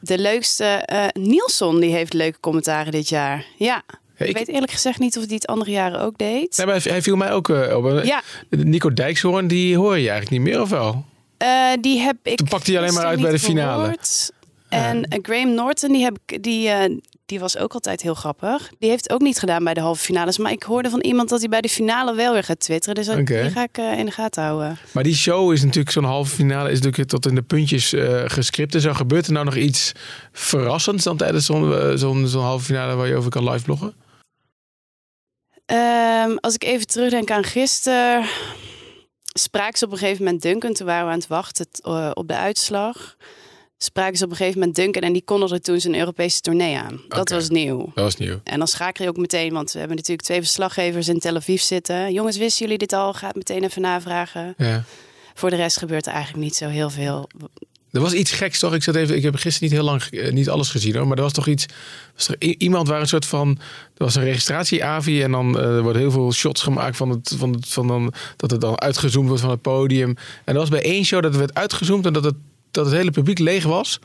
Speaker 18: De leukste, eh Nielsen, die heeft leuke commentaren dit jaar. Ja.
Speaker 1: ik-
Speaker 18: ik weet eerlijk gezegd niet of hij het andere jaren ook deed.
Speaker 1: Nee, maar hij- viel mij ook eh, op.
Speaker 18: Ja.
Speaker 1: Nico Dijkshoorn, die hoor je eigenlijk niet meer, of wel?
Speaker 18: Eh, die heb ik.
Speaker 1: Toen pakt hij alleen maar uit bij de finale.
Speaker 18: gehoord. En eh, Graham Norton, die, heb ik, die, eh, die was ook altijd heel grappig. Die heeft ook niet gedaan bij de halve finales. Maar ik hoorde van iemand dat hij bij de finale wel weer gaat twitteren. Dus dat- die ga ik eh, in de gaten houden.
Speaker 1: Maar die show is natuurlijk zo'n halve finale, is natuurlijk tot in de puntjes eh gescript. En zo gebeurt er nou nog iets verrassends dan tijdens zo'n halve finale waar je over kan live bloggen?
Speaker 18: Ehm, als ik even terugdenk aan gisteren. Spraken ze op een gegeven moment Duncan. Toen waren we aan het wachten op de uitslag. Spraken ze op een gegeven moment Duncan. En die kondigde toen zijn Europese tournee aan. Dat was nieuw.
Speaker 1: Dat was nieuw.
Speaker 18: En dan schakel je ook meteen, want we hebben natuurlijk twee verslaggevers in Tel Aviv zitten. Jongens, wisten jullie dit al? Gaat meteen even navragen.
Speaker 1: Ja.
Speaker 18: Voor de rest gebeurt er eigenlijk niet zo heel veel.
Speaker 1: Er was iets geks, toch? Ik, zat even, ik heb gisteren niet heel lang eh, niet alles gezien hoor. Maar er was toch iets. Was er iemand waar een soort van. Er was een registratie-AVI. En dan eh, worden heel veel shots gemaakt van het. Van het van dan, dat het dan uitgezoomd wordt van het podium. En er was bij één show dat het werd uitgezoomd. En dat het, dat het hele publiek leeg was.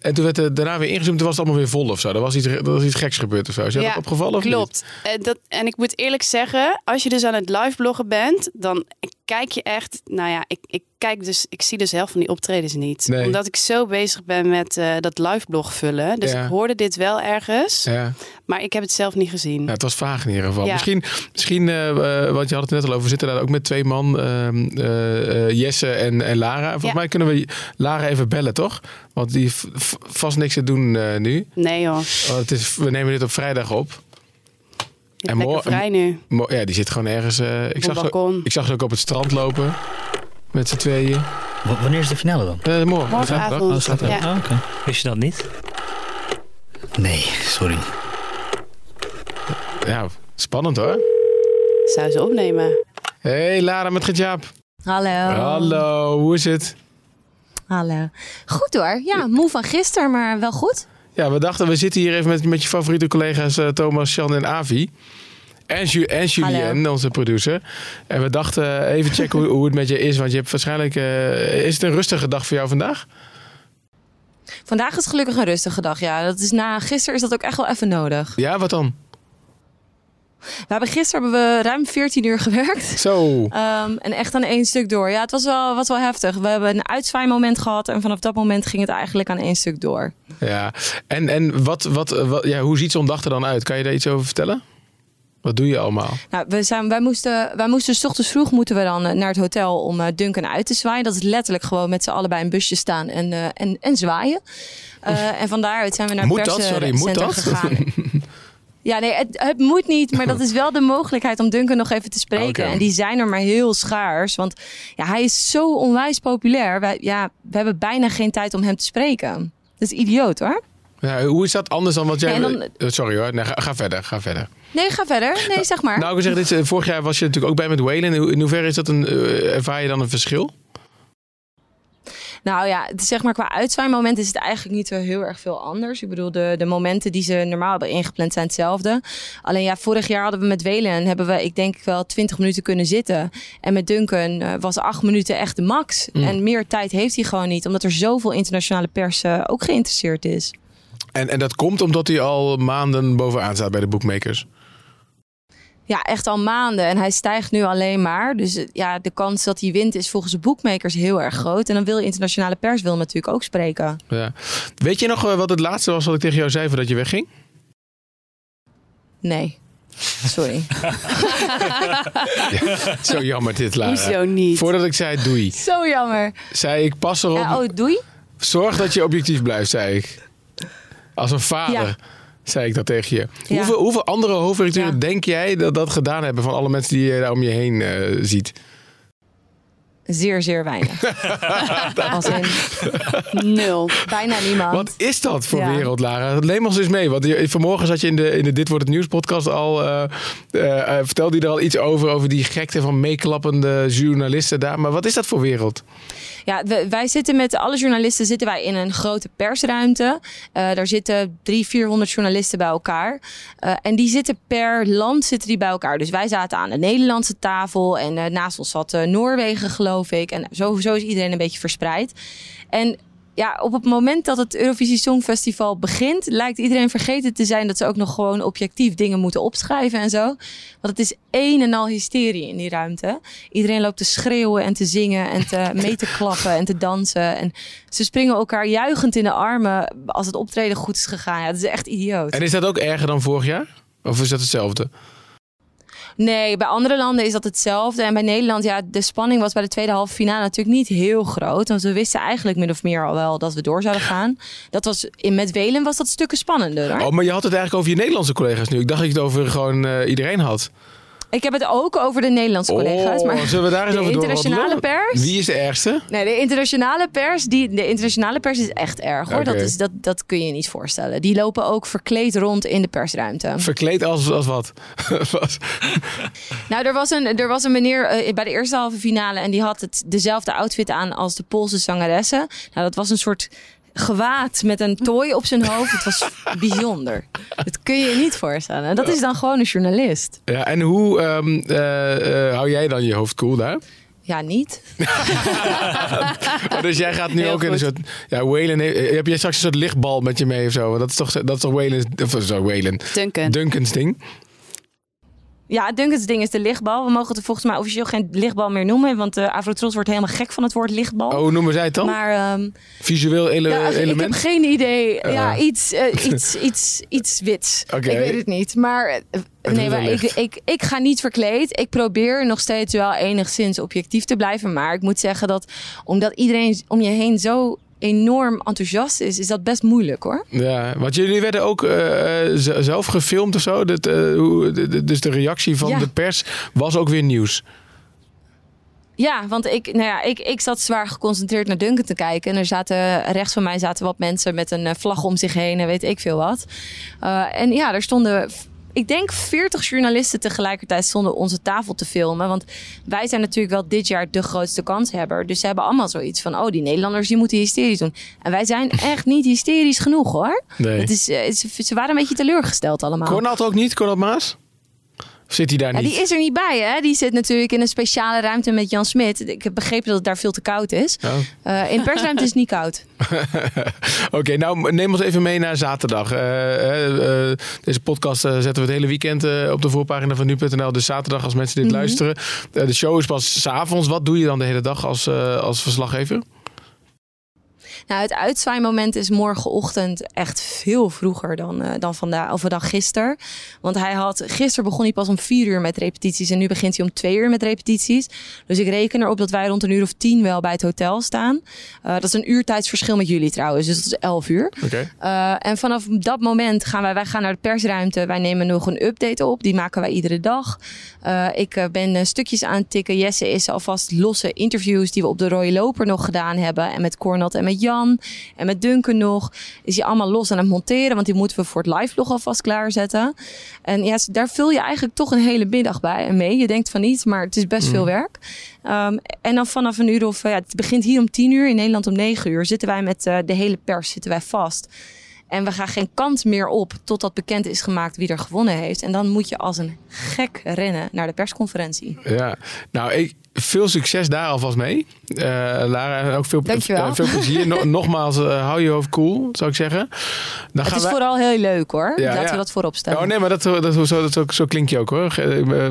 Speaker 1: En toen werd het daarna weer ingezoomd. Toen was het allemaal weer vol of zo. Er was iets, er was iets geks gebeurd of zo. Is je dat opgevallen? Of niet?
Speaker 18: klopt. En, dat, en ik moet eerlijk zeggen, als je dus aan het live bloggen bent, dan kijk je echt. Nou ja, ik, ik kijk dus, ik zie dus de helft van die optredens niet.
Speaker 1: Nee.
Speaker 18: Omdat ik zo bezig ben met eh, dat live blog vullen. Dus
Speaker 1: Ja.
Speaker 18: ik hoorde dit wel ergens,
Speaker 1: Ja.
Speaker 18: Maar ik heb het zelf niet gezien.
Speaker 1: Ja, het was vaag in ieder geval.
Speaker 18: Ja.
Speaker 1: Misschien, misschien eh, eh, want je had het net al over, we zitten daar ook met twee man, ehm, eh, Jesse en, en Lara. Volgens
Speaker 18: Ja.
Speaker 1: mij kunnen we Lara even bellen, toch? Want die heeft vast niks te doen eh, nu.
Speaker 18: Nee joh,
Speaker 1: Want het is, we nemen dit op vrijdag op.
Speaker 18: je bent lekker vrij nu.
Speaker 1: mo- ja, die zit gewoon ergens. eh, ik, zag ze, ik zag ze ook op het strand lopen. Met z'n tweeën.
Speaker 5: W- wanneer is de finale dan?
Speaker 1: Eh, morgen.
Speaker 18: Morgenavond.
Speaker 5: Oh.
Speaker 18: Ja.
Speaker 5: Oh, oké.
Speaker 16: Wist je dat niet?
Speaker 5: Nee, sorry.
Speaker 1: Ja, spannend hoor.
Speaker 18: Zou ze opnemen?
Speaker 1: Hey Lara met Gert-Jaap.
Speaker 19: Hallo.
Speaker 1: Hallo, hoe is het?
Speaker 19: Hallo. Goed hoor. Ja, moe van gisteren, maar wel goed.
Speaker 1: Ja, we dachten, we zitten hier even met, met je favoriete collega's eh, Thomas, Jan en Avi. En, Ju en Julien, onze producer. En we dachten eh, even checken hoe, hoe het met je is. Want je hebt waarschijnlijk... eh, is het een rustige dag voor jou vandaag?
Speaker 19: Vandaag is gelukkig een rustige dag. Ja, dat is na gisteren is dat ook echt wel even nodig.
Speaker 1: Ja, wat dan?
Speaker 19: We hebben gisteren hebben we ruim 14 uur gewerkt.
Speaker 1: Zo.
Speaker 19: Ehm, en echt aan één stuk door. Ja, het was wel, was wel heftig. We hebben een uitzwaaimoment gehad en vanaf dat moment ging het eigenlijk aan één stuk door.
Speaker 1: Ja. En, en wat, wat, wat, ja, hoe ziet zo'n dag er dan uit? Kan je daar iets over vertellen? Wat doe je allemaal?
Speaker 19: Nou, we zijn, wij, moesten, wij moesten s ochtends vroeg moeten we dan eh, naar het hotel om eh, Duncan uit te zwaaien. Dat is letterlijk gewoon met z'n allebei in een busje staan en, eh, en, en zwaaien. En van daaruit zijn we naar het
Speaker 1: Moet dat? Sorry, moet
Speaker 19: perscentrum
Speaker 1: dat?
Speaker 19: gegaan. Ja, nee, het, het moet niet, maar dat is wel de mogelijkheid om Duncan nog even te spreken. En die zijn er maar heel schaars, want ja, hij is zo onwijs populair. Wij, ja, we hebben bijna geen tijd om hem te spreken. Dat is idioot hoor.
Speaker 1: Ja, hoe is dat anders dan wat jij...
Speaker 19: Dan-
Speaker 1: Eh, Sorry hoor, nee, ga, ga verder, ga verder.
Speaker 19: Nee, ga verder. Nee, zeg maar.
Speaker 1: Nou, ik zeggen, dit, eh, vorig jaar was je natuurlijk ook bij met Whalen. In, ho- in hoeverre is dat een, eh, ervaar je dan een verschil?
Speaker 19: Nou ja, het is zeg maar qua uitzwaaimoment is het eigenlijk niet zo heel erg veel anders. Ik bedoel, de, de momenten die ze normaal hebben ingepland zijn hetzelfde. Alleen ja, vorig jaar hadden we met Welen hebben we, ik denk wel 20 minuten kunnen zitten. En met Duncan eh, was acht minuten echt de max.
Speaker 1: Mm.
Speaker 19: En meer tijd heeft hij gewoon niet, omdat er zoveel internationale pers eh, ook geïnteresseerd is.
Speaker 1: En, en dat komt omdat hij al maanden bovenaan staat bij de bookmakers.
Speaker 19: Ja, echt al maanden. En hij stijgt nu alleen maar. Dus eh, ja, de kans dat hij wint is volgens de boekmakers heel erg groot. En dan wil internationale pers wil natuurlijk ook spreken.
Speaker 1: Ja. Weet je nog eh, wat het laatste was wat ik tegen jou zei voordat je wegging?
Speaker 19: Nee. Sorry.
Speaker 1: Zo jammer dit, Lara.
Speaker 19: Hoezo niet?
Speaker 1: Voordat ik zei doei,
Speaker 19: Zo jammer.
Speaker 1: zei ik pas erop.
Speaker 19: Ja, oh, doei.
Speaker 1: Zorg dat je objectief blijft, zei ik. Als een vader.
Speaker 19: Ja.
Speaker 1: Zei ik dat tegen je.
Speaker 19: Ja.
Speaker 1: Hoeveel, hoeveel andere hoofdredacteuren denk jij dat dat gedaan hebben van alle mensen die je daar om je heen eh, ziet?
Speaker 19: Zeer, zeer weinig. Als in
Speaker 18: nul.
Speaker 19: Bijna niemand.
Speaker 1: Wat is dat voor
Speaker 19: Ja.
Speaker 1: wereld, Lara? Neem ons eens mee. Want je- vanmorgen zat je in de, in de Dit Wordt Het Nieuws podcast al. eh eh, eh, vertelde je er al iets over, over die gekte van meeklappende journalisten daar. Maar wat is dat voor wereld?
Speaker 19: Ja, wij zitten met alle journalisten zitten wij in een grote persruimte. Eh, daar zitten drie, 400 journalisten bij elkaar. Eh, en die zitten per land zitten die bij elkaar. Dus wij zaten aan de Nederlandse tafel. En eh, naast ons zat Noorwegen, geloof ik. En zo, zo is iedereen een beetje verspreid. En ja, op het moment dat het Eurovisie Songfestival begint, lijkt iedereen vergeten te zijn dat ze ook nog gewoon objectief dingen moeten opschrijven en zo. Want het is een en al hysterie in die ruimte. Iedereen loopt te schreeuwen en te zingen en te mee te klappen en te dansen. En ze springen elkaar juichend in de armen als het optreden goed is gegaan. Ja, dat is echt idioot.
Speaker 1: En is dat ook erger dan vorig jaar? Of is dat hetzelfde?
Speaker 19: Nee, bij andere landen is dat hetzelfde. En bij Nederland, ja, de spanning was bij de tweede halve finale natuurlijk niet heel groot. Want we wisten eigenlijk min of meer al wel dat we door zouden gaan. Dat was, met Welen was dat stukken spannender.
Speaker 1: Oh, maar je had het eigenlijk over je Nederlandse collega's nu. Ik dacht dat je het over gewoon eh, iedereen had.
Speaker 19: Ik heb het ook over de Nederlandse collega's.
Speaker 1: Oh,
Speaker 19: Maar
Speaker 1: zullen we daar eens
Speaker 19: de
Speaker 1: over
Speaker 19: internationale pers.
Speaker 1: Wie is de ergste?
Speaker 19: Nee, de internationale pers, die, de internationale pers is echt erg hoor. Dat, is, dat, dat kun je niet voorstellen. Die lopen ook verkleed rond in de persruimte.
Speaker 1: Verkleed als, als wat? Wat?
Speaker 19: Nou, er was een, er was een meneer eh, bij de eerste halve finale en die had het, dezelfde outfit aan als de Poolse zangeressen. Nou, dat was een soort gewaad met een tooi op zijn hoofd. Het was bijzonder. Dat kun je je niet voorstellen. Dat is dan gewoon een journalist.
Speaker 1: Ja, en hoe ehm, eh, eh, hou jij dan je hoofd koel daar?
Speaker 19: Ja, niet.
Speaker 1: Oh, dus jij gaat nu
Speaker 19: Heel
Speaker 1: ook in een soort... Ja, Whalen, heeft- heb jij straks een soort lichtbal met je mee of zo? Want Dat is toch, dat is toch Whalen... Of zo, Whalen.
Speaker 18: Duncan.
Speaker 1: Duncan's ding.
Speaker 19: Ja, Duncan's ding is de lichtbal. We mogen het volgens mij officieel geen lichtbal meer noemen. Want de Avrotros wordt helemaal gek van het woord lichtbal.
Speaker 1: Oh, hoe noemen zij het dan?
Speaker 19: Maar ehm,
Speaker 1: Visueel ele-
Speaker 19: ja, ik
Speaker 1: element?
Speaker 19: heb geen idee.
Speaker 1: Oh.
Speaker 19: Ja, iets, eh, iets, iets, iets wits.
Speaker 1: Oké.
Speaker 19: Ik weet het niet. Maar, eh,
Speaker 1: Het
Speaker 19: nee, maar ik, ik, ik ga niet verkleed. Ik probeer nog steeds wel enigszins objectief te blijven. Maar ik moet zeggen dat omdat iedereen om je heen zo enorm enthousiast is, is dat best moeilijk hoor.
Speaker 1: Ja, want jullie werden ook eh, eh, zelf gefilmd of zo. Dat, eh, dus de reactie van
Speaker 19: Ja.
Speaker 1: de pers was ook weer nieuws.
Speaker 19: Ja, want ik, nou ja, ik, ik zat zwaar geconcentreerd naar Duncan te kijken. En er zaten rechts van mij zaten wat mensen met een vlag om zich heen en weet ik veel wat. En ja, er stonden, ik denk 40 journalisten tegelijkertijd stonden onze tafel te filmen. Want wij zijn natuurlijk wel dit jaar de grootste kanshebber. Dus ze hebben allemaal zoiets van, oh die Nederlanders die moeten hysterisch doen. En wij zijn echt niet hysterisch genoeg hoor.
Speaker 1: Nee.
Speaker 19: Het is, eh, ze, ze waren een beetje teleurgesteld allemaal.
Speaker 1: Cornald ook niet? Cornald Maas? Zit hij daar
Speaker 19: Ja,
Speaker 1: niet?
Speaker 19: die is er niet bij, hè? Die zit natuurlijk in een speciale ruimte met Jan Smit. Ik heb begrepen dat het daar veel te koud is.
Speaker 1: Oh.
Speaker 19: Eh, in de persruimte is het niet koud.
Speaker 1: Oké, nou neem ons even mee naar zaterdag. Eh, eh, deze podcast zetten we het hele weekend op de voorpagina van nu.nl. Dus zaterdag als mensen dit
Speaker 19: Mhm.
Speaker 1: luisteren. De show is pas s'avonds. Wat doe je dan de hele dag als, als verslaggever?
Speaker 19: Nou, het uitzwaaimoment is morgenochtend echt veel vroeger dan, eh, dan vandaag of dan gisteren. Want hij had, gisteren begon hij pas om vier uur met repetities en nu begint hij om twee uur met repetities. Dus ik reken erop dat wij rond een uur of tien wel bij het hotel staan. Eh, dat is een uurtijdsverschil met jullie trouwens, dus dat is elf uur.
Speaker 1: Oké.
Speaker 19: Eh, en vanaf dat moment gaan wij, wij gaan naar de persruimte. Wij nemen nog een update op. Die maken wij iedere dag. Ik ben stukjes aan het tikken. Jesse is alvast losse interviews die we op de Rode Loper nog gedaan hebben. En met Cornald en met Jan. En met Duncan nog. Is hij allemaal los aan het monteren. Want die moeten we voor het live vlog alvast klaarzetten. En ja, daar vul je eigenlijk toch een hele middag bij en mee. Je denkt van niet, maar het is best
Speaker 1: Mm.
Speaker 19: veel werk. Ehm, en dan vanaf een uur of... eh, ja, het begint hier om tien uur. In Nederland om negen uur. Zitten wij met eh, de hele pers zitten wij vast. En we gaan geen kant meer op totdat bekend is gemaakt wie er gewonnen heeft. En dan moet je als een gek rennen naar de persconferentie.
Speaker 1: Ja, nou, ik, veel succes daar alvast mee. Eh, Lara, en ook veel, eh, veel plezier. No- nogmaals, eh, hou je hoofd cool, zou ik zeggen. Dan
Speaker 19: het
Speaker 1: gaan
Speaker 19: is
Speaker 1: wij-
Speaker 19: vooral heel leuk hoor.
Speaker 1: Ja,
Speaker 19: Laten
Speaker 1: ja.
Speaker 19: we dat voorop stellen.
Speaker 1: Oh nee, maar dat, dat, zo, dat, zo, zo klink je ook hoor.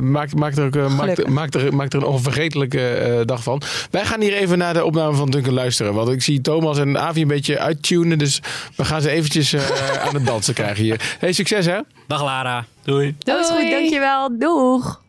Speaker 1: Maak, maak, er, ook, maak, maak, er, maak er een onvergetelijke dag van. Wij gaan hier even naar de opname van Duncan luisteren. Want ik zie Thomas en Avi een beetje uittunen. Dus we gaan ze eventjes eh, aan het dansen krijgen hier. Hey, succes hè?
Speaker 16: Dag Lara. Doei.
Speaker 19: Dat is goed, dankjewel. Doeg.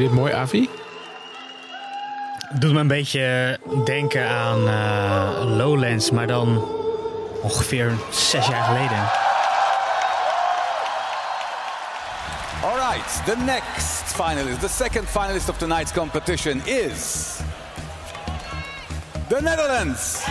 Speaker 1: Je dit mooi, Avi?
Speaker 5: Doet me een beetje denken aan eh, Lowlands, maar dan ongeveer zes jaar geleden.
Speaker 20: All right, the next finalist, the second finalist of tonight's competition is the Netherlands.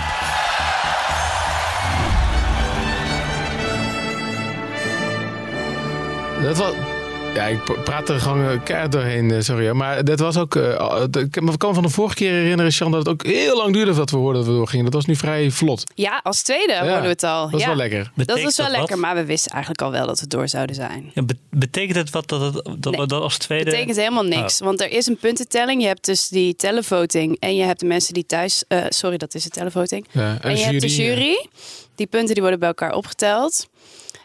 Speaker 1: Dat was... Ja, ik praat er gewoon keihard doorheen, eh, sorry. Maar dat was ook... eh, ik kan me van de vorige keer herinneren, Sjan, dat het ook heel lang duurde voordat we hoorden dat we doorgingen. Dat was nu vrij vlot.
Speaker 18: Ja, als tweede hoorden we het al.
Speaker 1: dat is
Speaker 18: ja.
Speaker 1: wel lekker.
Speaker 18: Dat is wel
Speaker 16: dat wat?
Speaker 18: lekker, maar we wisten eigenlijk al wel dat we door zouden zijn.
Speaker 16: Ja, be- betekent het wat dat, het, dat dat als tweede...
Speaker 18: betekent helemaal niks.
Speaker 16: Oh.
Speaker 18: Want er is een puntentelling. Je hebt dus die televoting. En je hebt de mensen die thuis... eh, sorry, dat is de televoting.
Speaker 1: Ja, en
Speaker 18: en je hebt de
Speaker 1: jury,
Speaker 18: jury. Die punten die worden bij elkaar opgeteld.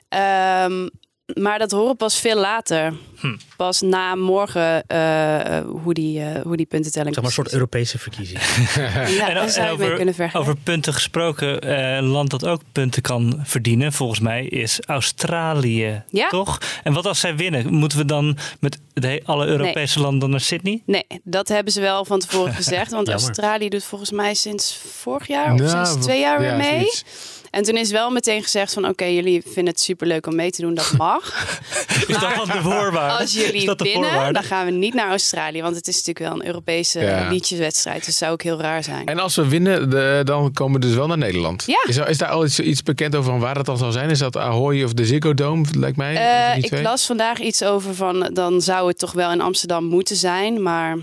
Speaker 18: Ehm, maar dat horen pas veel later.
Speaker 5: Hm.
Speaker 18: Pas na morgen eh, hoe, die, eh, hoe die puntentelling
Speaker 5: Zeg maar een soort Europese verkiezing.
Speaker 18: Ja, daar zou je het mee kunnen vergelijken.
Speaker 16: over punten gesproken, eh, een land dat ook punten kan verdienen, volgens mij, is Australië.
Speaker 18: Ja.
Speaker 16: Toch? En wat als zij winnen? Moeten we dan met de, alle Europese landen naar Sydney?
Speaker 18: Nee, dat hebben ze wel van tevoren gezegd. Want. Australië doet volgens mij sinds vorig jaar of
Speaker 16: Nou,
Speaker 18: sinds twee jaar
Speaker 16: ja,
Speaker 18: weer mee.
Speaker 16: zoiets.
Speaker 18: En toen is wel meteen gezegd van oké, jullie vinden het superleuk om mee te doen, dat mag.
Speaker 16: Is dat dan de voorwaarde?
Speaker 18: Als
Speaker 16: Is
Speaker 18: jullie
Speaker 16: dat
Speaker 18: winnen, dan gaan we niet naar Australië. Want het is natuurlijk wel een Europese
Speaker 1: Ja.
Speaker 18: liedjeswedstrijd. Dus zou ook heel raar zijn.
Speaker 1: En als we winnen, de- dan komen we dus wel naar Nederland.
Speaker 18: Ja.
Speaker 1: Is, er, is daar al iets, iets bekend over van waar dat dan zal zijn? Is dat Ahoy of de Ziggo Dome, lijkt mij?
Speaker 18: Eh,
Speaker 1: die
Speaker 18: ik
Speaker 1: twee?
Speaker 18: las vandaag iets over van dan zou het toch wel in Amsterdam moeten zijn. Maar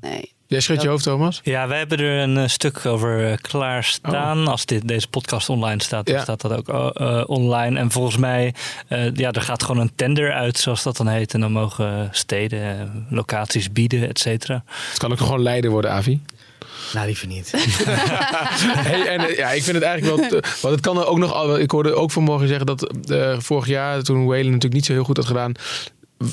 Speaker 18: nee.
Speaker 1: Jij schudt je hoofd, Thomas?
Speaker 16: Ja, wij hebben er een eh, stuk over eh, klaarstaan.
Speaker 1: Oh.
Speaker 16: Als dit, deze podcast online staat, dan staat dat ook eh, online. En volgens mij, eh, ja, er gaat gewoon een tender uit, zoals dat dan heet. En dan mogen steden, locaties bieden, et cetera.
Speaker 1: Het kan ook gewoon Leiden worden, Avi.
Speaker 5: Nou, liever niet.
Speaker 1: hey, en, ja, ik vind het eigenlijk wel. te- want het kan er ook nog. Ik hoorde ook vanmorgen zeggen dat eh, vorig jaar, toen Whalen natuurlijk niet zo heel goed had gedaan.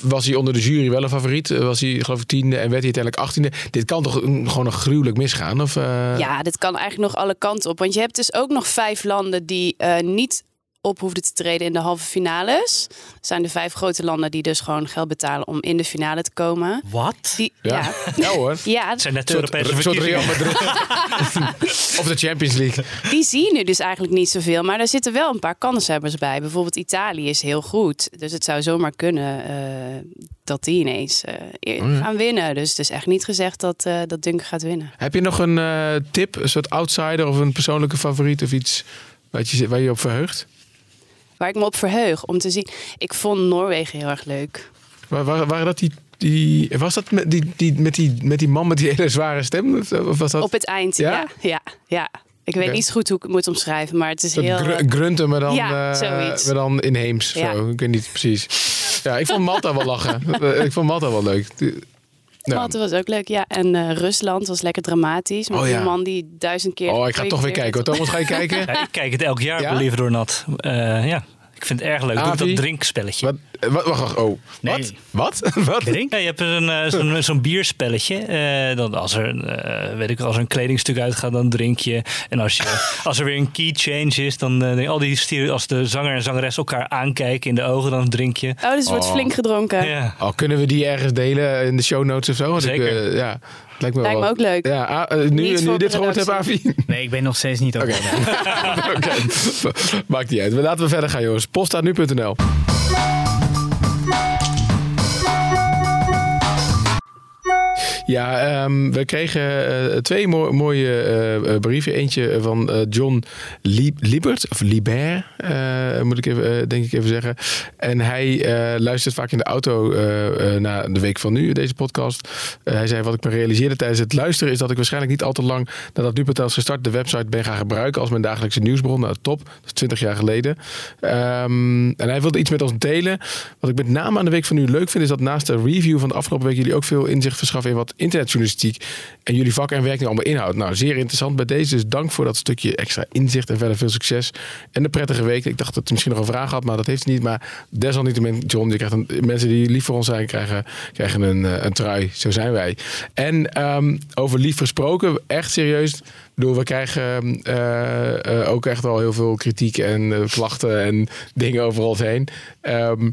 Speaker 1: Was hij onder de jury wel een favoriet? Eh, Was hij, geloof ik, tiende en werd hij uiteindelijk achttiende? Dit kan toch gewoon nog gruwelijk misgaan? Of, eh,
Speaker 18: Ja, dit kan eigenlijk nog alle kanten op. Want je hebt dus ook nog vijf landen die eh, niet op hoefden te treden in de halve finales. Dat zijn de vijf grote landen die dus gewoon geld betalen om in de finale te komen.
Speaker 5: Wat?
Speaker 1: Ja.
Speaker 18: ja.
Speaker 1: Ja, hoor.
Speaker 18: Ja,
Speaker 16: Het zijn net de Europese
Speaker 1: soort Real
Speaker 16: verkiezingen.
Speaker 1: Madrid. of de Champions League.
Speaker 18: die zie je nu dus eigenlijk niet zoveel. Maar er zitten wel een paar kanshebbers bij. Bijvoorbeeld Italië is heel goed. Dus het zou zomaar kunnen eh, dat die ineens eh,
Speaker 1: Oh
Speaker 18: gaan winnen. Dus het is echt niet gezegd dat, eh dat Dunker gaat winnen.
Speaker 1: Heb je nog een eh, tip, een soort outsider of een persoonlijke favoriet of iets waar je, waar je op verheugt?
Speaker 18: Waar ik me op verheug om te zien. Ik vond Noorwegen heel erg leuk.
Speaker 1: Waar, waar, waren dat die, die. Was dat met die, die, met, die, met die man met die hele zware stem? Of was dat
Speaker 18: Op het eind,
Speaker 1: Ja?
Speaker 18: ja. Ja, ja. Ik weet niet zo goed hoe ik het moet omschrijven, maar het is heel...
Speaker 1: gr-
Speaker 18: eh,
Speaker 1: grunten, maar dan,
Speaker 18: Ja,
Speaker 1: eh, maar dan inheems.
Speaker 18: Ja.
Speaker 1: Zo. Ik weet niet precies. Ja, ik vond Malta wel lachen. Eh, ik vond Malta wel leuk. Die- Ja.
Speaker 18: Malta was ook leuk, ja. En eh, Rusland was lekker dramatisch. Met
Speaker 1: Oh, ja.
Speaker 18: een man die duizend keer...
Speaker 1: Oh, ik ga toch weer kijken. hoor. Thomas, ga je kijken?
Speaker 16: Ja, ik kijk het elk jaar,
Speaker 1: Ja?
Speaker 16: Believe it or not. Eh, ja, ik vind het erg leuk. Doe ik
Speaker 1: Avi?
Speaker 16: dat drinkspelletje.
Speaker 1: Wat? Wacht, wacht, wacht. Oh. Wat? Wat? Wat?
Speaker 16: Ja, je hebt een, eh, zo'n, zo'n bierspelletje. Eh, dan als, er, eh, weet ik, als er een kledingstuk uitgaat, dan drink je. En als, je, als er weer een key change is, dan eh, al die stereo- als de zanger en zangeres elkaar aankijken in de ogen, dan drink je.
Speaker 18: Oh, dus wordt
Speaker 1: Oh.
Speaker 18: flink gedronken.
Speaker 16: Ja.
Speaker 1: Oh, kunnen we die ergens delen in de show notes of zo? Want Ik,
Speaker 16: Zeker.
Speaker 1: eh, ja, lijkt me,
Speaker 18: Lijkt
Speaker 1: wel.
Speaker 18: me ook leuk.
Speaker 1: Ja, ah, eh, nu,
Speaker 18: Niet
Speaker 1: nu je dit gehoord hebt. Avi.
Speaker 5: Nee, ik ben nog steeds niet over.
Speaker 1: Oké, maakt niet uit. Laten we verder gaan, jongens. Poststaatnu.nl. Ja, ehm, we kregen eh, twee mo- mooie eh, eh, brieven. Eentje van John Lieb- Liebert, of Libert, eh, moet ik even, denk ik even zeggen. En hij luistert vaak in de auto naar de week van nu, deze podcast. Hij zei, wat ik me realiseerde tijdens het luisteren... is dat ik waarschijnlijk niet al te lang nadat nu.nl is gestart... de website ben gaan gebruiken als mijn dagelijkse nieuwsbron. Nou, top. Dat is 20 jaar geleden. Ehm, en hij wilde iets met ons delen. Wat ik met name aan de week van nu leuk vind... is dat naast de review van de afgelopen week... jullie ook veel inzicht verschaffen in wat internetjournalistiek... en jullie vak en werk nu allemaal inhoudt. Nou, zeer interessant bij deze. Dus dank voor dat stukje extra inzicht en verder veel succes. En een prettige week. Ik dacht dat hij misschien nog een vraag had, maar dat heeft hij niet. Maar desalniettemin, John, je krijgt mensen die lief voor ons zijn... krijgen, krijgen een, eh, een trui. Zo zijn wij. En ehm, over lief gesproken, echt serieus... Bedoel, we krijgen eh, eh, ook echt wel heel veel kritiek en eh, klachten en dingen over ons heen. Ehm,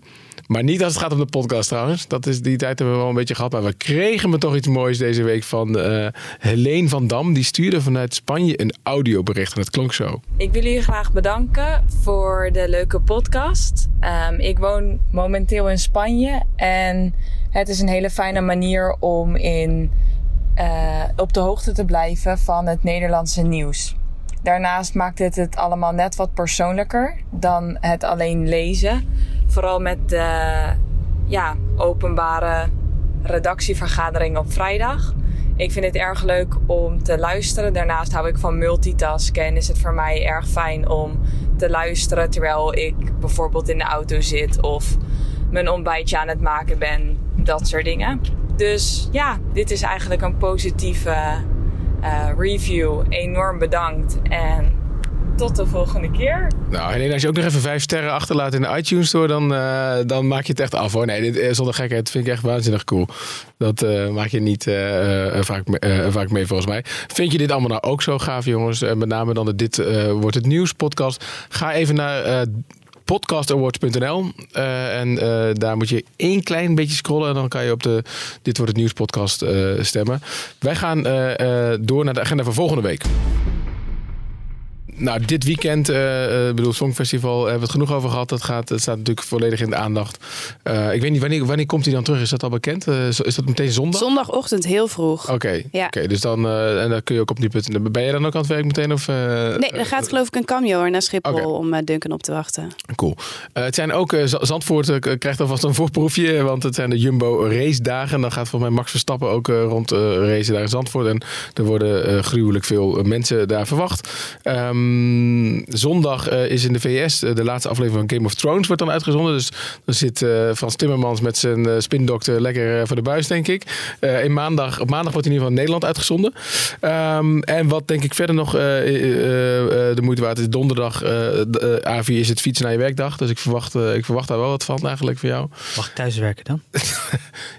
Speaker 1: Maar niet als het gaat om de podcast trouwens. Dat is, die tijd hebben we wel een beetje gehad. Maar we kregen me toch iets moois deze week van eh Helene van Dam. Die stuurde vanuit Spanje een audiobericht. En het klonk zo.
Speaker 21: Ik wil jullie graag bedanken voor de leuke podcast. Ehm, ik woon momenteel in Spanje en het is een hele fijne manier om in, eh, op de hoogte te blijven van het Nederlandse nieuws. Daarnaast maakt het het allemaal net wat persoonlijker dan het alleen lezen. Vooral met de ja, openbare redactievergadering op vrijdag. Ik vind het erg leuk om te luisteren. Daarnaast hou ik van multitasken en is het voor mij erg fijn om te luisteren terwijl ik bijvoorbeeld in de auto zit of mijn ontbijtje aan het maken ben. Dat soort dingen. Dus ja, dit is eigenlijk een positieve eh, review. Enorm bedankt en tot de volgende keer.
Speaker 1: Nou, Helene, als je ook nog even vijf sterren achterlaat in de iTunes Store, dan, eh, dan maak je het echt af hoor. Nee, dit, eh, zonder gekheid vind ik echt waanzinnig cool. Dat eh, maak je niet vaak, me- eh, vaak mee volgens mij. Vind je dit allemaal nou ook zo gaaf, jongens? En met name dan de Dit Wordt Het Nieuws podcast. Ga even naar podcastawards.nl Eh, en daar moet je één klein beetje scrollen en dan kan je op de Dit Wordt Het Nieuws podcast stemmen. Wij gaan door naar de agenda van volgende week. Nou, dit weekend, eh eh, bedoel, Songfestival, hebben we het genoeg over gehad. Dat, gaat, dat staat natuurlijk volledig in de aandacht. Eh, ik weet niet, wanneer, wanneer komt hij dan terug? Is dat al bekend? Eh, is dat meteen zondag?
Speaker 18: Zondagochtend heel vroeg.
Speaker 1: Oké,
Speaker 18: Ja.
Speaker 1: oké, dus dan, eh, en dan kun je ook op die punten. Ben jij dan ook aan het werk meteen? Of, eh,
Speaker 18: Nee, dan gaat geloof ik een cameo naar Schiphol om eh, Duncan op te wachten.
Speaker 1: Cool. Eh, het zijn ook, eh, Zandvoort eh, krijgt alvast een voorproefje, want het zijn de Jumbo race dagen. Dan gaat volgens mij Max Verstappen ook eh, rond eh racen daar in Zandvoort. En er worden eh, gruwelijk veel eh, mensen daar verwacht. Ehm, zondag eh, is in de VS eh, de laatste aflevering van Game of Thrones wordt dan uitgezonden. Dus dan zit eh, Frans Timmermans met zijn spindokter lekker voor de buis, denk ik. In maandag, op maandag wordt in ieder geval in Nederland uitgezonden. Ehm, en wat denk ik verder nog de moeite waard is, donderdag, de, A4 is het fietsen naar je werkdag. Dus ik verwacht, ik verwacht daar wel wat van eigenlijk voor jou.
Speaker 5: Mag ik thuiswerken dan?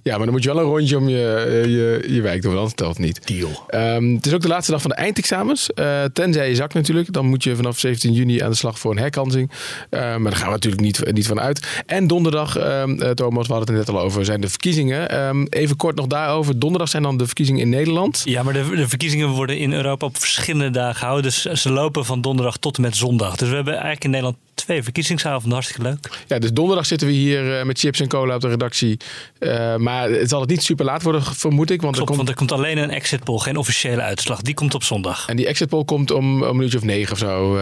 Speaker 1: Ja, maar dan moet je wel een rondje om je, je, je wijk doen, want anders telt het niet.
Speaker 5: Deal.
Speaker 1: Ehm, het is ook de laatste dag van de eindexamens. Tenzij je zakt natuurlijk. Dan moet je vanaf 17 juni aan de slag voor een herkansing. Eh, maar daar gaan we natuurlijk niet, niet van uit. En donderdag, ehm, eh, Thomas, we hadden het net al over, zijn de verkiezingen. Ehm, even kort nog daarover. Donderdag zijn dan de verkiezingen in Nederland.
Speaker 16: Ja, maar de, de verkiezingen worden in Europa op verschillende dagen gehouden. Dus ze lopen van donderdag tot en met zondag. Dus we hebben eigenlijk in Nederland twee verkiezingsavonden. Hartstikke leuk.
Speaker 1: Ja, dus donderdag zitten we hier eh, met chips en cola op de redactie. Eh, maar het zal het niet super laat worden, vermoed ik. Want
Speaker 16: Klopt,
Speaker 1: er komt...
Speaker 16: want er komt alleen een exit poll, geen officiële uitslag. Die komt op zondag.
Speaker 1: En die exit poll komt om een minuutje of negen of zo. eh,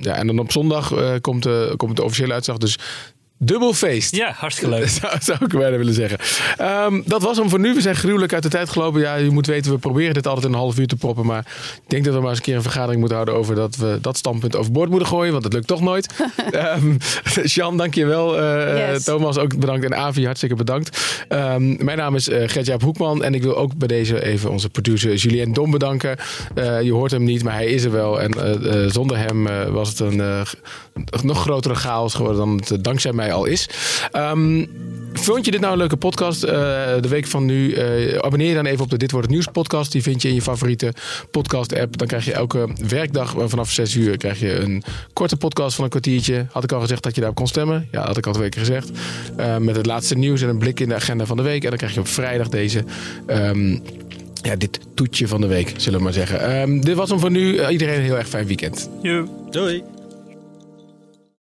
Speaker 1: ja, en dan op zondag komt, de, komt de officiële uitslag. Dus dubbel feest.
Speaker 16: Ja, hartstikke leuk.
Speaker 1: zou, zou ik bijna willen zeggen. Ehm, dat was hem voor nu. We zijn gruwelijk uit de tijd gelopen. Ja, je moet weten, we proberen dit altijd in een half uur te proppen. Maar ik denk dat we maar eens een keer een vergadering moeten houden over dat we dat standpunt overboord moeten gooien. Want dat lukt toch nooit. Ehm Jean, dank je wel. Eh,
Speaker 18: Yes.
Speaker 1: Thomas, ook bedankt. En Avi, hartstikke bedankt. Ehm, mijn naam is uh, Gert-Jaap Hoekman. En ik wil ook bij deze even onze producer Julien Dom bedanken. Eh, je hoort hem niet, maar hij is er wel. En zonder hem was het een nog grotere chaos geworden dan het eh, dankzij mij al is. Ehm, vond je dit nou een leuke podcast? Eh, de week van nu. eh, abonneer je dan even op de Dit Wordt Het Nieuws podcast. Die vind je in je favoriete podcast app. Dan krijg je elke werkdag vanaf 6 uur krijg je een korte podcast van een kwartiertje. Had ik al gezegd dat je daarop kon stemmen? Ja, had ik al twee keer gezegd. Eh, met het laatste nieuws en een blik in de agenda van de week. En dan krijg je op vrijdag deze... ehm, ja, dit toetje van de week, zullen we maar zeggen. Ehm, dit was hem voor nu. Iedereen een heel erg fijn weekend.
Speaker 16: Doei.